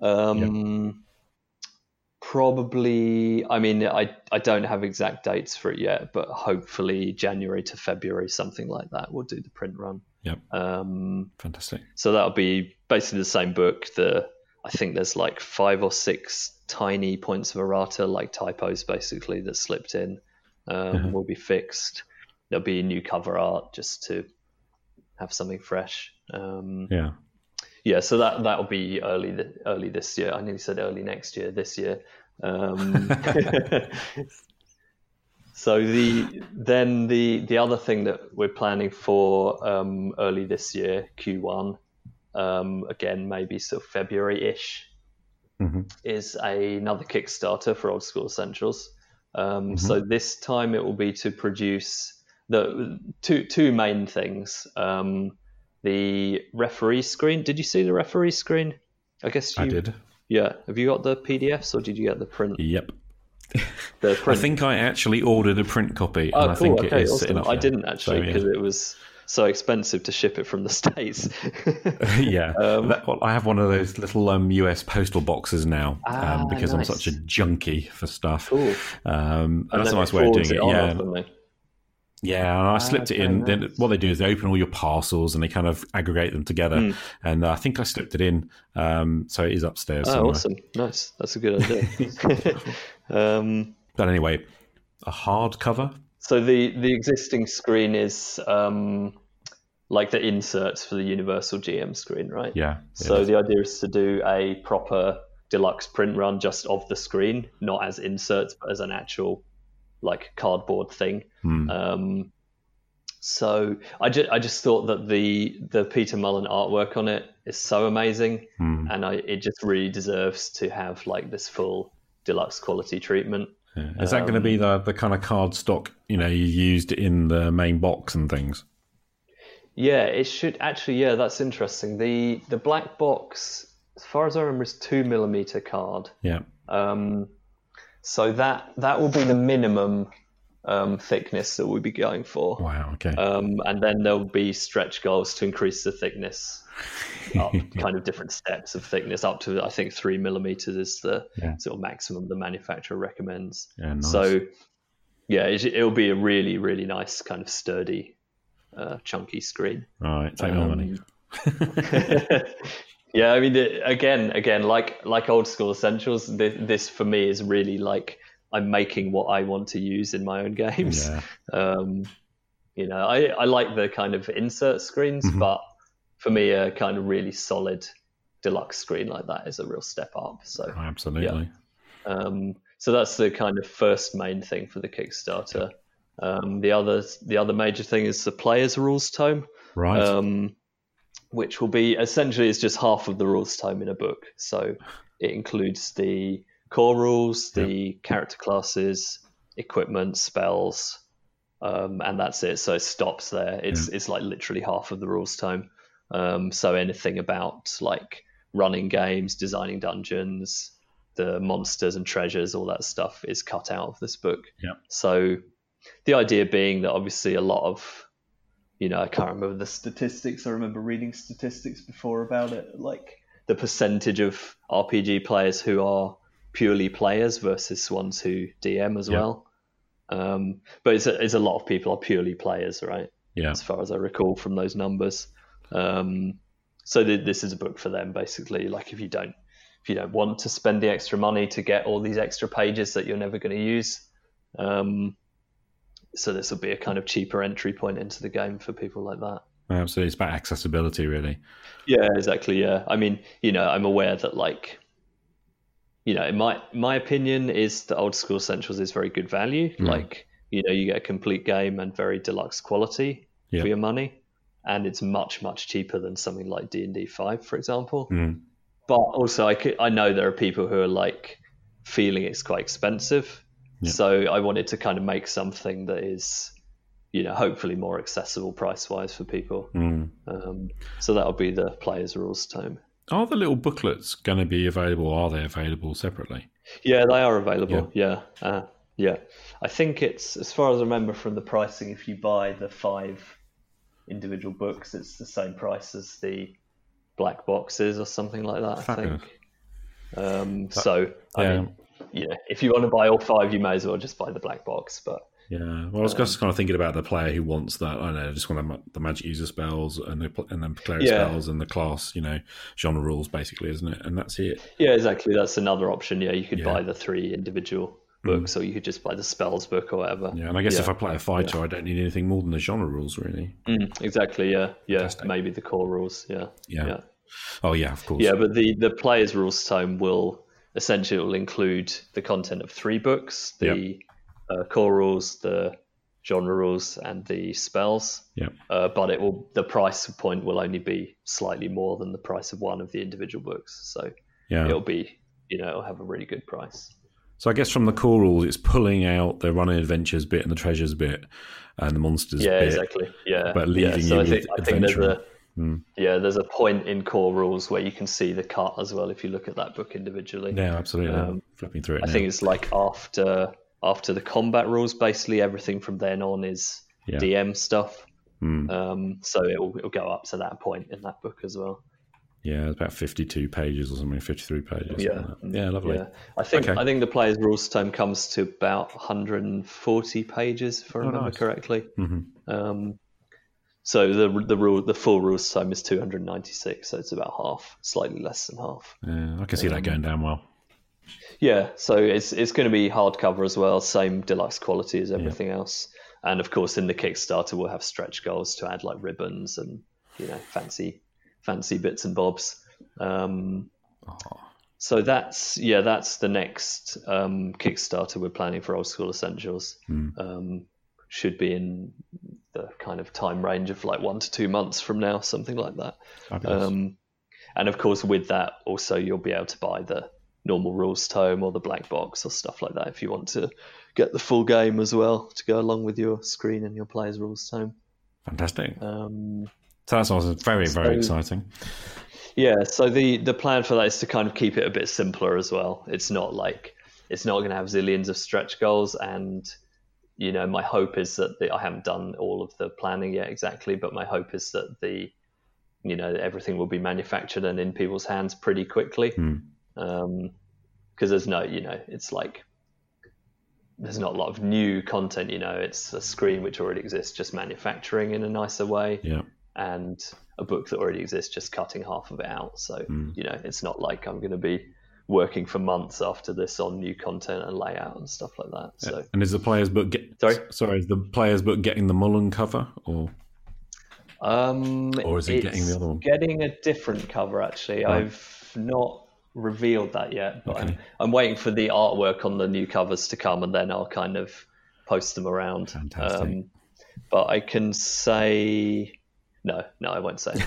Um, Probably, I mean, I I don't have exact dates for it yet, but hopefully January to February, something like that. We'll do the print run. Yep. Um, Fantastic. so that'll be basically the same book. The I think there's like five or six tiny points of errata, like typos, basically that slipped in, um, will be fixed. There'll be new cover art just to have something fresh. Um, Yeah. yeah, so that that will be early early this year. I nearly said early next year. This year. Um, so the then the the other thing that we're planning for um, early this year, Q1, um, again maybe sort of February ish, Mhm. is a, another Kickstarter for Old School Essentials. Um, So this time it will be to produce the two two main things. Um, the referee screen. Did you see the referee screen? I guess you I did. Yeah. Have you got the PDFs or did you get the print? Yep. The print. I think I actually ordered a print copy, oh, and I cool. think okay, it is awesome. I didn't actually So, yeah. because it was so expensive to ship it from the states. yeah, Um, That- well, I have one of those little um, US postal boxes now Ah, um, because nice. I'm such a junkie for stuff. cool. Um, that's a nice way of doing it. on Yeah. Yeah. And I slipped it in. Then what they do is they open all your parcels and they kind of aggregate them together. Hmm. And uh, I think I slipped it in, um, so it is upstairs. Oh, somewhere. awesome. Nice. That's a good idea. um, But anyway, a hardcover. So the the existing screen is um, like the inserts for the Universal GM screen, right? Yeah. So yeah. the idea is to do a proper deluxe print run just of the screen, not as inserts, but as an actual like cardboard thing. Hmm. Um, so I just I just thought that the the Peter Mullen artwork on it is so amazing, Hmm. and I it just really deserves to have like this full deluxe quality treatment. Yeah. Is that going to be um, the the kind of card stock you know you used in the main box and things? Yeah, it should actually. Yeah, that's interesting. The the black box, as far as I remember, is two millimeter card. Yeah. Um, so that that will be the minimum um, thickness that we'll be going for. Wow. Okay. Um, and then there'll be stretch goals to increase the thickness, up kind of different steps of thickness up to I think three millimeters is the Yeah. sort of maximum the manufacturer recommends. yeah. Nice. So yeah, it, it'll be a really really nice kind of sturdy, uh, chunky screen. All right. Take my Um, money. yeah, I mean, again, again, like like old school essentials, this, this for me is really like I'm making what I want to use in my own games. Yeah. Um, you know, I, I like the kind of insert screens, Mhm. but for me, a kind of really solid deluxe screen like that is a real step up. So, Oh, absolutely. um, so that's the kind of first main thing for the Kickstarter. Um, the other the other major thing is the players rules tome Right. um, which will be essentially is just half of the rules tome in a book. So it includes the core rules, the character classes, equipment, spells, um, and that's it. So it stops there. It's it's like literally half of the rules tome. Um, so anything about like running games, designing dungeons, the monsters and treasures, all that stuff is cut out of this book. Yeah. So the idea being that obviously a lot of you know, I can't remember the statistics. I remember reading statistics before about it, like the percentage of RPG players who are purely players versus ones who DM as Yeah. well. Um, but it's a, it's a lot of people are purely players, right? yeah. As far as I recall from those numbers. Um, so th- this is a book for them, basically. Like if you don't if you don't want to spend the extra money to get all these extra pages that you're never going to use. Um, so this will be a kind of cheaper entry point into the game for people like that. Absolutely. It's about accessibility, really. Yeah, exactly. Yeah, I mean, you know, I'm aware that like, you know, in my my opinion is that old school essentials is very good value. Mm. Like, you know, you get a complete game and very deluxe quality for your money, and it's much much cheaper than something like D and D five, for example. Mm. But also, I could, I know there are people who are like feeling it's quite expensive, Yeah. so I wanted to kind of make something that is, you know, hopefully more accessible price wise for people. Mm. Um, so that'll be the players rules tome. Are the little booklets going to be available? Are they available separately? Yeah, they are available. Yeah, uh, yeah. I think it's as far as I remember from the pricing. If you buy the five individual books, it's the same price as the black boxes or something like that. I think. Um, so I yeah. mean, you know, if you want to buy all five, you may as well just buy the black box. But Yeah, well, I was just kind of thinking about the player who wants that. I don't know, just want the, the magic user spells and the, and then player Yeah. spells and the class, you know, genre rules, basically, isn't it? And that's it. Yeah, exactly. That's another option. Yeah, you could Yeah. Mm. buy the three individual books, or you could just buy the spells book or whatever. Yeah, and I guess Yeah. if I play a fighter, I don't need anything more than the genre rules, really. Mm, exactly. Yeah, yeah. Fantastic. Maybe the core rules. Yeah, Yeah. yeah. Oh yeah, of course. Yeah, but the the player's rules tome will essentially it will include the content of three books: the uh, core rules, the genre rules, and the spells. Yeah. Uh, but it will the price point will only be slightly more than the price of one of the individual books. So yeah. it'll be you know it'll have a really good price. So I guess from the core rules, it's pulling out the running adventures bit and the treasures bit and the monsters Yeah, bit. exactly. Yeah, but yeah. leaving So you I think with I think there's Hmm. yeah there's a point in core rules where you can see the cut as well if you look at that book individually. Yeah, absolutely. Um, flipping through it. I now. think it's like after after the combat rules, basically everything from then on is Yeah. DM stuff. Hmm. Um, so it'll, it'll go up to that point in that book as well. yeah, it's about fifty-two pages or something, fifty-three pages. Yeah. like yeah, lovely. Yeah, I think Okay. I think the player's rules tome comes to about 140 pages, if I remember Oh, nice. correctly. Mhm. Um, so the the rule the full rules tome is 296, so it's about half, slightly less than half. Yeah, I can see that going down well. Yeah, so it's it's going to be hardcover as well, same deluxe quality as everything else. And of course, in the Kickstarter, we'll have stretch goals to add like ribbons and you know fancy fancy bits and bobs. Um, so that's yeah, that's the next um, Kickstarter we're planning for Old School Essentials. Um, should be in the kind of time range of like one to two months from now, something like that. Um, and of course, with that, also you'll be able to buy the normal rules tome or the black box or stuff like that if you want to get the full game as well to go along with your screen and your player's rules tome. Fantastic. Um, So that sounds very, very so- exciting. yeah, so the the plan for that is to kind of keep it a bit simpler as well. It's not like it's not going to have zillions of stretch goals, and you know, my hope is that the, I haven't done all of the planning yet exactly, but my hope is that the you know everything will be manufactured and in people's hands pretty quickly. Hmm. Um, because there's no, you know, it's like there's not a lot of new content. You know, it's a screen which already exists, just manufacturing in a nicer way Yeah. and a book that already exists, just cutting half of it out. So, hmm. you know, it's not like I'm going to be working for months after this on new content and layout and stuff like that. So, And is the player's book get Sorry? Sorry, is the player's book getting the Mullen cover or um, Or is it getting the other one? Getting a different cover, actually. I've not revealed that yet, but I'm, I'm waiting for the artwork on the new covers to come and then I'll kind of post them around. Fantastic. Um, but I can say. No, no, I won't say.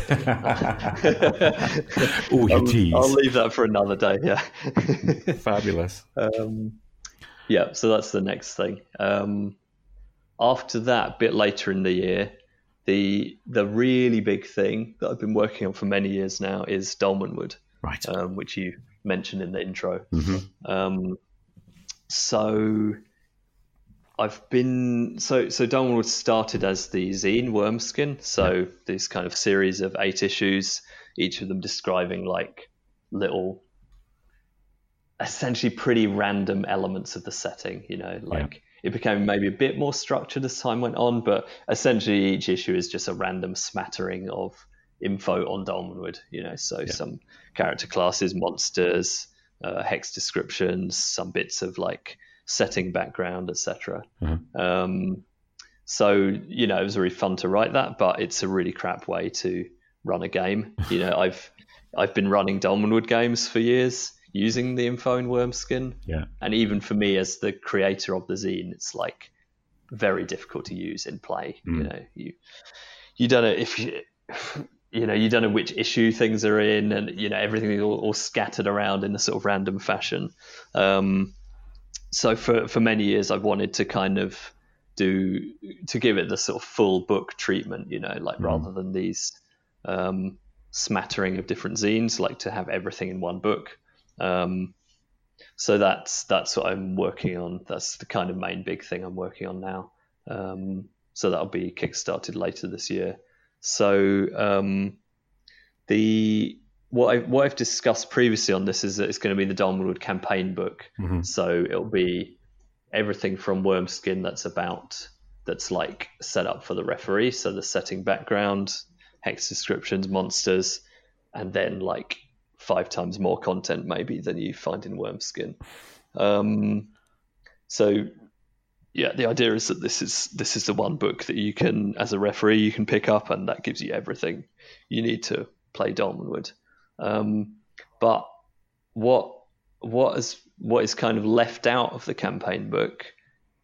Oh, you I'll, tease. I'll leave that for another day. Yeah. Fabulous. um, yeah, so that's the next thing. Um, after that, a bit later in the year, the the really big thing that I've been working on for many years now is Dolmenwood, Right. um, which you mentioned in the intro. Mhm. Um, so I've been so so Dolmenwood started as the zine Wormskin, so this kind of series of eight issues, each of them describing like little essentially pretty random elements of the setting. You know, like it became maybe a bit more structured as time went on, but essentially each issue is just a random smattering of info on Dolmenwood. You know, so some character classes, monsters, uh, hex descriptions, some bits of like setting background, etc. Um, so you know, it was really fun to write that, but it's a really crap way to run a game. You know, I've I've been running Dolmenwood games for years using the info in Wormskin, Yeah. and even for me as the creator of the zine, it's like very difficult to use in play. You know, you you don't know if you you know you don't know which issue things are in, and you know everything is all, all scattered around in a sort of random fashion. Um, so for for many years, I've wanted to kind of do to give it the sort of full book treatment. You know, like rather than these um, smattering of different zines, like to have everything in one book. Um, so that's that's what I'm working on. That's the kind of main big thing I'm working on now. Um, so that'll be kickstarted later this year. So um, the what I what I've discussed previously on this is that it's going to be the Dolmenwood campaign book. So it'll be everything from Wormskin that's about that's like set up for the referee. So the setting background, hex descriptions, monsters, and then like five times more content maybe than you find in Wormskin. Um, so yeah, the idea is that this is this is the one book that you can, as a referee, you can pick up, and that gives you everything you need to play Dolmenwood. Um, but what what is what is kind of left out of the campaign book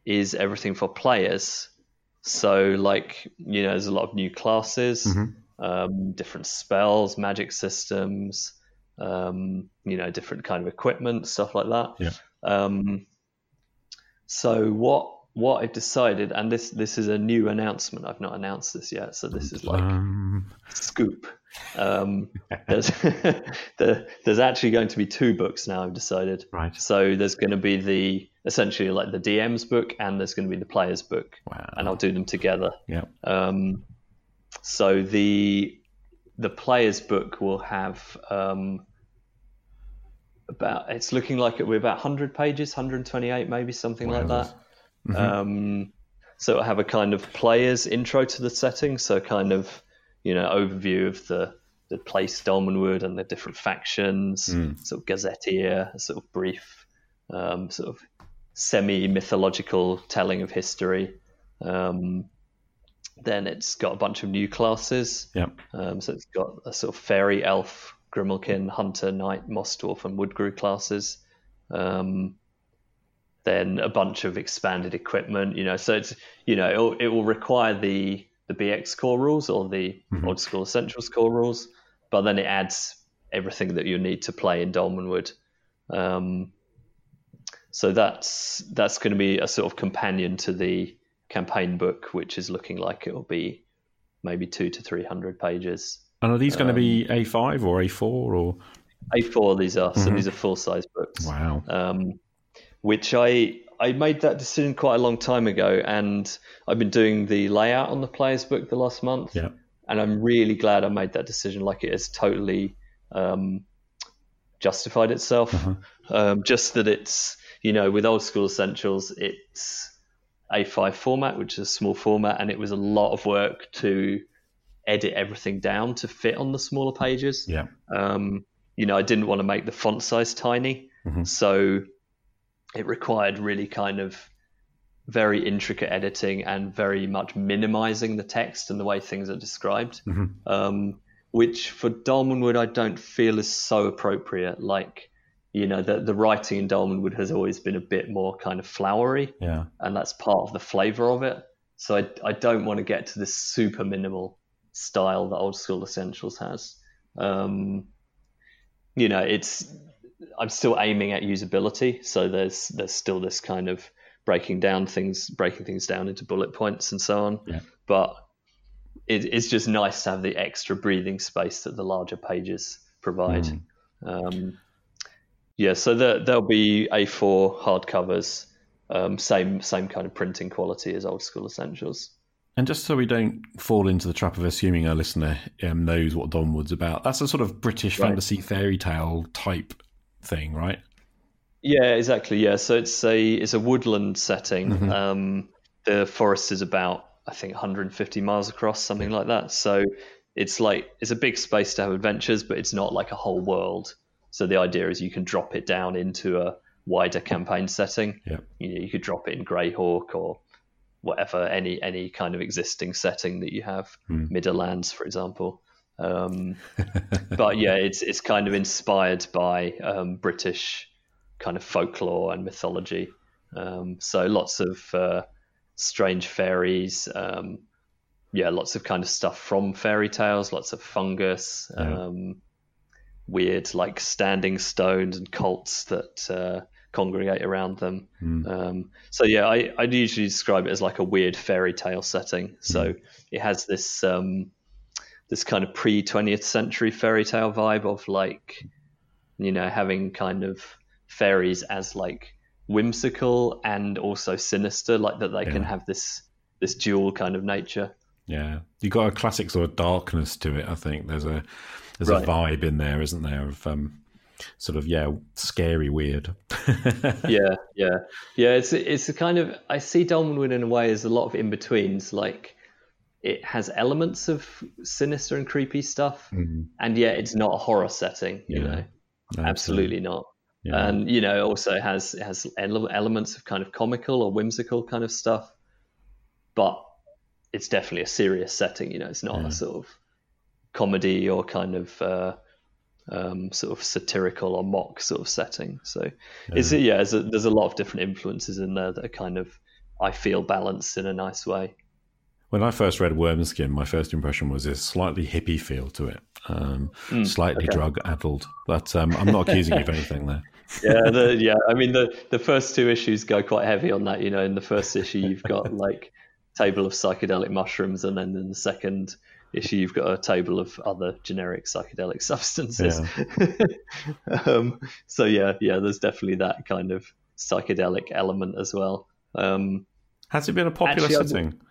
is everything for players. So, like you know, there's a lot of new classes, um, different spells, magic systems, um, you know, different kind of equipment, stuff like that. Yeah. Um, so what what I've decided, and this this is a new announcement. I've not announced this yet, so this is like Um, scoop. Um, there's there, there's actually going to be two books now. I've decided. Right. So there's going to be the essentially like the DM's book, and there's going to be the player's book, wow. and I'll do them together. yeah. Um, so the the player's book will have um, about it's looking like it'll be about 100 pages 128 maybe something like that um, so it'll have a kind of player's intro to the setting. So kind of you know overview of the the place Dolmenwood and the different factions sort of gazetteer sort of brief um, sort of semi mythological telling of history. Um, then it's got a bunch of new classes. Yeah. um, so it's got a sort of fairy, elf, Grimalkin, hunter, knight, moss dwarf, and woodgrue classes. Um, then a bunch of expanded equipment. You know, so it's you know it will, it will require the the BX core rules or the old school essentials core rules, but then it adds everything that you need to play in Dolmenwood. Um, so that's that's going to be a sort of companion to the campaign book, which is looking like it will be maybe two to three hundred pages. And are these going to be Um, A5 or A4 or? A4 these are, so these are full size books. Wow. Um, which I I made that decision quite a long time ago, and I've been doing the layout on the player's book the last month, Yeah. and I'm really glad I made that decision. Like it has totally um, justified itself. Um, just that it's you know with old school essentials, it's A5 format, which is a small format, and it was a lot of work to edit everything down to fit on the smaller pages Yeah. um, you know, I didn't want to make the font size tiny, so it required really kind of very intricate editing and very much minimizing the text and the way things are described, um, which for Dolmenwood I don't feel is so appropriate. Like, you know, the, the writing in Dolmenwood has always been a bit more kind of flowery Yeah. and that's part of the flavor of it. So I, I don't want to get to this super minimal style that Old School Essentials has. Um, you know, it's I'm still aiming at usability, so there's there's still this kind of breaking down things, breaking things down into bullet points and so on. Yeah. But it, it's just nice to have the extra breathing space that the larger pages provide. Um, yeah, so there, there'll be A4 hardcovers, um, same same kind of printing quality as Old School Essentials. And just so we don't fall into the trap of assuming our listener um, knows what Dolmenwood's about, that's a sort of British Right. fantasy fairy tale type thing, right? Yeah, exactly. Yeah, so it's a it's a woodland setting. Um, the forest is about I think 150 miles across, something like that. So it's like it's a big space to have adventures, but it's not like a whole world. So the idea is you can drop it down into a wider campaign setting. Yeah. You know, you could drop it in Greyhawk or whatever any any kind of existing setting that you have, Midlands, for example. Um, but yeah, it's it's kind of inspired by um, British kind of folklore and mythology. Um, so lots of uh, strange fairies. Um, yeah, lots of kind of stuff from fairy tales. Lots of fungus. Yeah. Um, weird like standing stones and cults that uh, congregate around them. Um, so yeah, I, I'd usually describe it as like a weird fairy tale setting. So it has this um, this kind of pre 20th century fairy tale vibe of like you know having kind of fairies as like whimsical and also sinister, like that they can have this this dual kind of nature. Yeah, you got a classic sort of darkness to it. I think there's a there's Right. a vibe in there, isn't there? Of um, sort of yeah, scary weird. yeah, yeah, yeah. It's it's a kind of I see Dolmenwood in a way as a lot of in betweens. Like it has elements of sinister and creepy stuff, and yet it's not a horror setting. You Yeah. know, No, absolutely not. Yeah. And you know, also has it has elements of kind of comical or whimsical kind of stuff, but it's definitely a serious setting. You know, it's not Yeah. a sort of comedy or kind of uh, um, sort of satirical or mock sort of setting. So it's yeah, there's a, there's a lot of different influences in there that are kind of I feel balanced in a nice way. When I first read Wormskin, my first impression was this slightly hippie feel to it, um, slightly drug addled. But um, I'm not accusing you of anything there. yeah, the, yeah. I mean, the the first two issues go quite heavy on that. You know, in the first issue, you've got like table of psychedelic mushrooms, and then in the second issue, you've got a table of other generic psychedelic substances. um, so yeah, yeah. There's definitely that kind of psychedelic element as well. Um, Has it been a popular Actually, setting?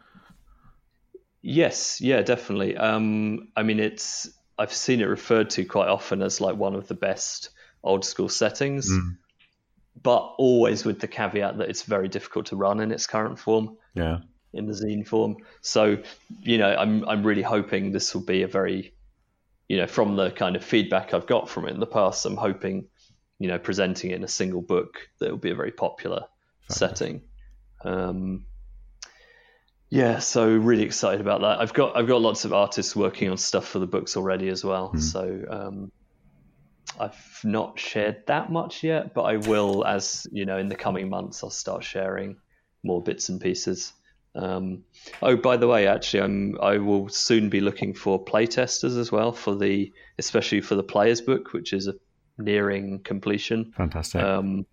Yes, yeah, definitely. Um, I mean, it's I've seen it referred to quite often as like one of the best old school settings, but always with the caveat that it's very difficult to run in its current form, Yeah. in the zine form. So, you know, I'm I'm really hoping this will be a very, you know, from the kind of feedback I've got from it in the past, I'm hoping, you know, presenting it in a single book that will be a very popular setting. Um, yeah, so really excited about that. I've got I've got lots of artists working on stuff for the books already as well. So um, I've not shared that much yet, but I will as you know in the coming months. I'll start sharing more bits and pieces. Um, oh, by the way, actually, I'm I will soon be looking for playtesters as well for the especially for the players book, which is a nearing completion. Fantastic. Um,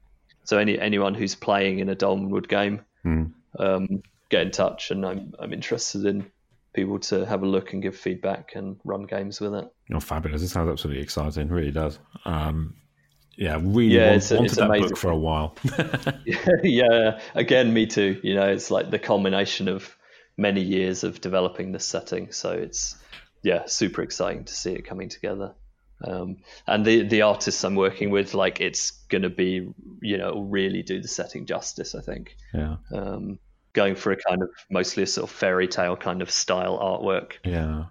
so any anyone who's playing in a Dolmenwood game, Hmm. um, get in touch, and I'm I'm interested in people to have a look and give feedback and run games with it. Oh, fabulous. It sounds absolutely exciting. Really does. Um, yeah, really Yeah, want- it's- wanted that amazing. book for a while. yeah, again, me too. You know, it's like the culmination of many years of developing this setting. So it's yeah, super exciting to see it coming together. Um, and the the artists I'm working with, like, it's gonna be you know really do the setting justice. I think. yeah. um, going for a kind of mostly a sort of fairy tale kind of style artwork. Yeah.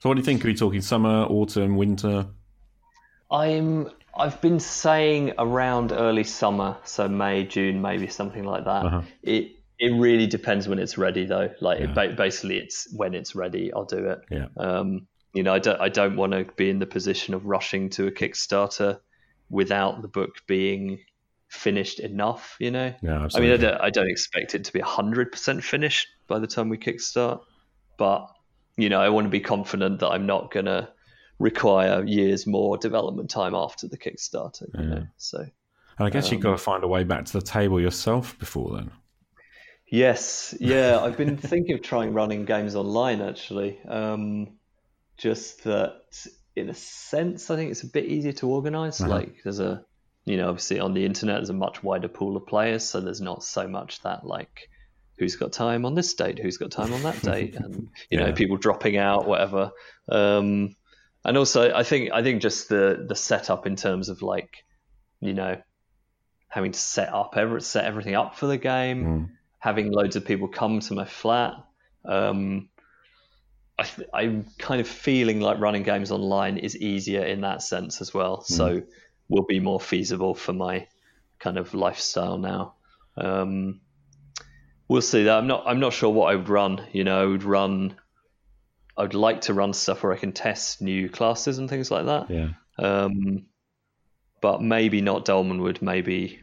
So what do you think? Are we talking summer, autumn, winter? I'm I've been saying around early summer, so May, June, maybe something like that. Uh-huh. It it really depends when it's ready, though. Like it basically, it's when it's ready, I'll do it. Yeah. Um, you know, I don't I don't want to be in the position of rushing to a Kickstarter without the book being finished enough. You know. Yeah, I mean, I don't, I don't expect it to be 100% finished by the time we kickstart, but, you know, I want to be confident that I'm not going to require years more development time after the Kickstarter, you know. So, and I guess um, you've got to find a way back to the table yourself before then. yes, yeah, I've been thinking of trying running games online actually. Um, just that, in a sense, I think it's a bit easier to organize Like, there's a, you know, obviously on the internet, there's a much wider pool of players, so there's not so much that, like, who's got time on this date, who's got time on that date, and you know, people dropping out, whatever. Um, and also, I think I think just the the setup in terms of like, you know, having to set up every, set everything up for the game, Mm. having loads of people come to my flat. Um, I th- I'm kind of feeling like running games online is easier in that sense as well. So will be more feasible for my kind of lifestyle now. Um, we'll see. That I'm not. I'm not sure what I would run. You know, I would run. I would like to run stuff where I can test new classes and things like that. Yeah. Um, but maybe not Dolmenwood. Maybe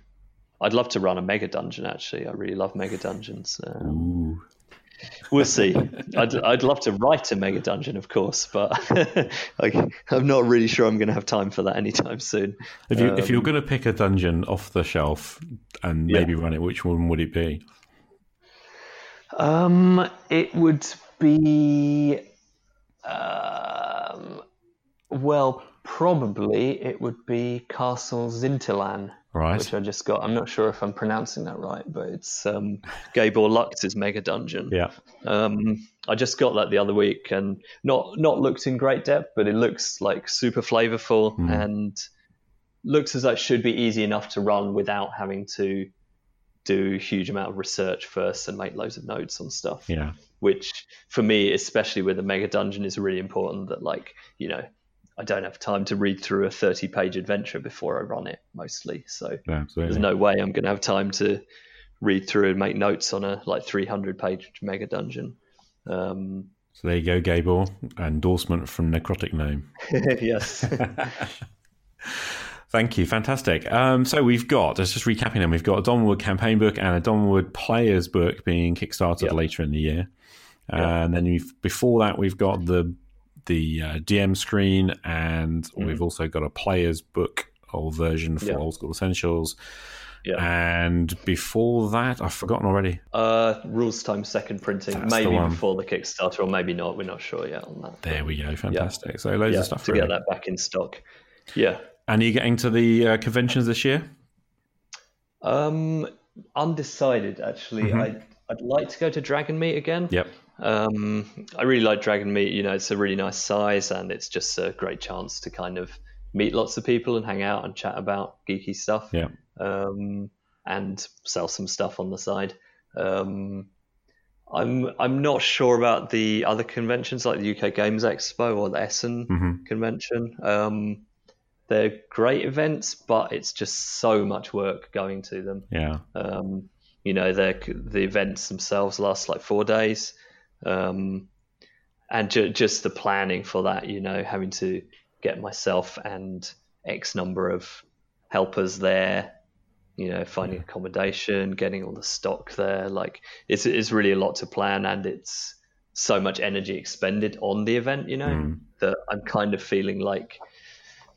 I'd love to run a mega dungeon. Actually, I really love mega dungeons. Um, Ooh. We'll see. I'd I'd love to write a mega dungeon, of course, but I, I'm not really sure I'm going to have time for that anytime soon. If you if you're going to pick a dungeon off the shelf and Yeah. maybe run it, which one would it be? Um, it would be, um, well, probably it would be Castle Xyntillan, Right. which I just got. I'm not sure if I'm pronouncing that right, but it's um, Gabor Lux's mega dungeon. Yeah. Um, I just got that the other week and not not looked in great depth, but it looks like super flavorful and looks as though it should be easy enough to run without having to do a huge amount of research first and make loads of notes on stuff. Yeah. Which for me, especially with a mega dungeon, is really important that like, you know, I don't have time to read through a 30 page adventure before I run it mostly. So Yeah, there's no way I'm going to have time to read through and make notes on a like 300 page mega dungeon. Um, So there you go, Gabor. Endorsement from Necrotic Gnome. yes. Thank you. Fantastic. Um, so we've got, let's just recapping them, we've got a Dolmenwood campaign book and a Dolmenwood players book being kickstarted Yep. later in the year. And then before that, we've got the the uh, DM screen and we've also got a players book or version for Yeah. Old School Essentials. Yeah. And before that, I've forgotten already. Uh, rules time second printing, That's the maybe one. before the Kickstarter, or maybe not. We're not sure yet on that. There we go. Fantastic. So loads yeah, of stuff to really. get that back in stock. Yeah. And are you getting to the uh, conventions this year? Um, undecided actually. I'd I'd like to go to Dragon Meet again. Yep. Um, I really like Dragon Meet. You know, it's a really nice size, and it's just a great chance to kind of meet lots of people and hang out and chat about geeky stuff. Yeah. Um, and sell some stuff on the side. Um, I'm I'm not sure about the other conventions like the UK Games Expo or the Essen Mhm. convention. Um, they're great events, but it's just so much work going to them. Yeah. Um, you know, the the events themselves last like four days, um, and ju- just the planning for that. You know, having to get myself and X number of helpers there. You know, finding accommodation, getting all the stock there. Like, it's it's really a lot to plan, and it's so much energy expended on the event. You know, Mm. that I'm kind of feeling like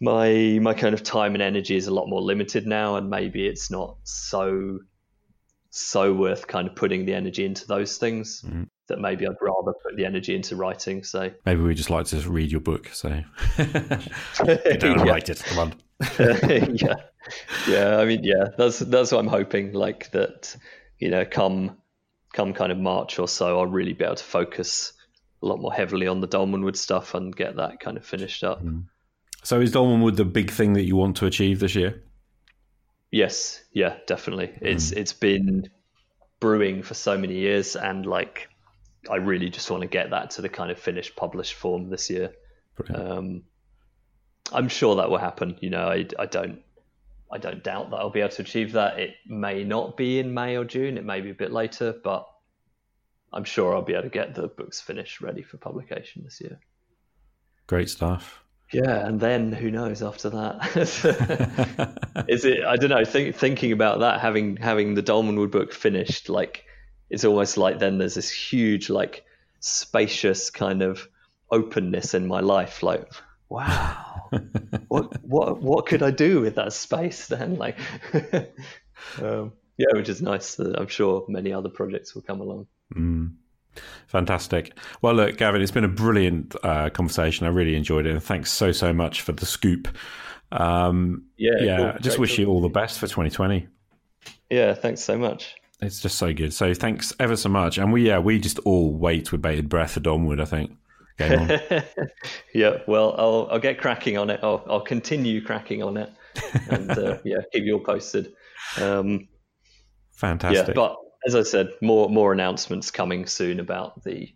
my my kind of time and energy is a lot more limited now, and maybe it's not so so worth kind of putting the energy into those things. Mhm. That maybe I'd rather put the energy into writing. So Maybe we just like to read your book. So down and Yeah. write it. Come on. yeah, yeah. I mean, yeah. That's that's what I'm hoping. Like that, you know, come come kind of March or so, I'll really be able to focus a lot more heavily on the Dolmenwood stuff and get that kind of finished up. Mm-hmm. So is Dolmenwood the big thing that you want to achieve this year? Yes, yeah, definitely. It's mm. it's been brewing for so many years, and like I really just want to get that to the kind of finished published form this year. Um, I'm sure that will happen. You know, I, I don't I don't doubt that I'll be able to achieve that. It may not be in May or June. It may be a bit later, but I'm sure I'll be able to get the books finished, ready for publication this year. Great stuff. Yeah, and then who knows after that? Is it? I don't know. Think, thinking about that, having having the Dolmenwood book finished, like it's almost like then there's this huge, like spacious kind of openness in my life. Like, wow, what what what could I do with that space then? Like, um, yeah, which is nice. I'm sure many other projects will come along. Fantastic. Well, look, Gavin, it's been a brilliant uh, conversation. I really enjoyed it. And thanks so, so much for the scoop. Um, Yeah, yeah, cool. I just Great wish you all the best for 2020. Yeah, thanks so much. It's just so good. So thanks ever so much. And we, yeah, we just all wait with bated breath for Dolmenwood, I think. Game on. yeah, well, I'll I'll get cracking on it. I'll I'll continue cracking on it, and uh, yeah, keep you all posted. Um, Fantastic. yeah, but as I said, more more announcements coming soon about the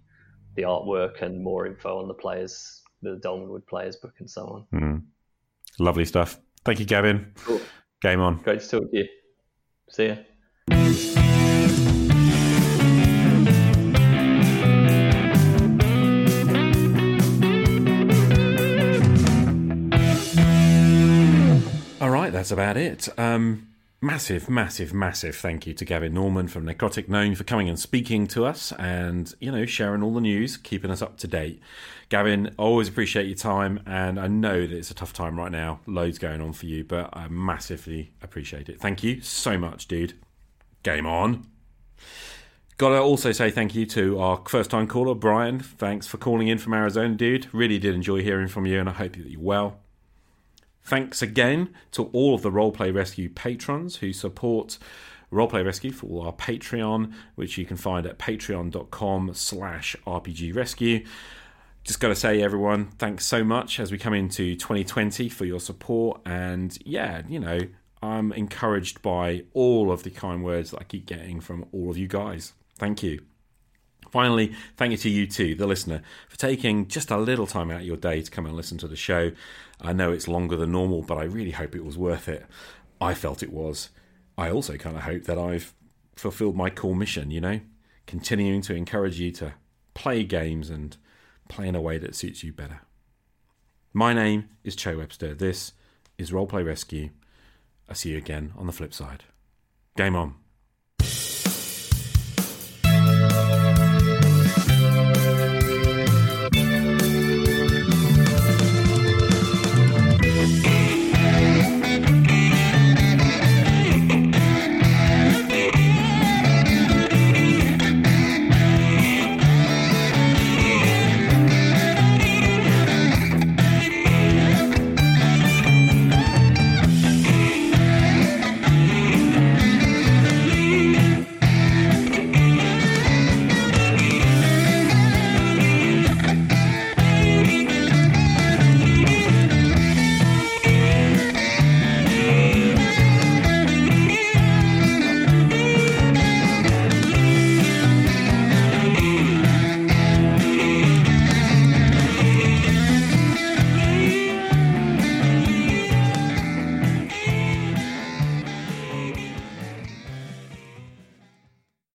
the artwork and more info on the players, the Dolmenwood players book, and so on. Lovely stuff. Thank you, Gavin. Cool. Game on. Great to talk to you. See ya. That's about it. Um, massive, massive, massive thank you to Gavin Norman from Necrotic Gnome for coming and speaking to us and, you know, sharing all the news, keeping us up to date. Gavin, always appreciate your time, and I know that it's a tough time right now, loads going on for you, but I massively appreciate it. Thank you so much, dude. Game on. Gotta also say thank you to our first time caller, Brian. Thanks for calling in from Arizona, dude. Really did enjoy hearing from you, and I hope that you're well. Thanks again to all of the Roleplay Rescue patrons who support Roleplay Rescue for our Patreon, which you can find at patreon.com slash rpgrescue. just got to say, everyone, thanks so much as we come into 2020 for your support. And yeah, you know, I'm encouraged by all of the kind words that I keep getting from all of you guys. Thank you. Finally, thank you to you too, the listener, for taking just a little time out of your day to come and listen to the show. I know it's longer than normal, but I really hope it was worth it. I felt it was. I also kind of hope that I've fulfilled my core mission, you know, continuing to encourage you to play games and play in a way that suits you better. My name is Che Webster. This is Roleplay Rescue. I'll see you again on the flip side. Game on.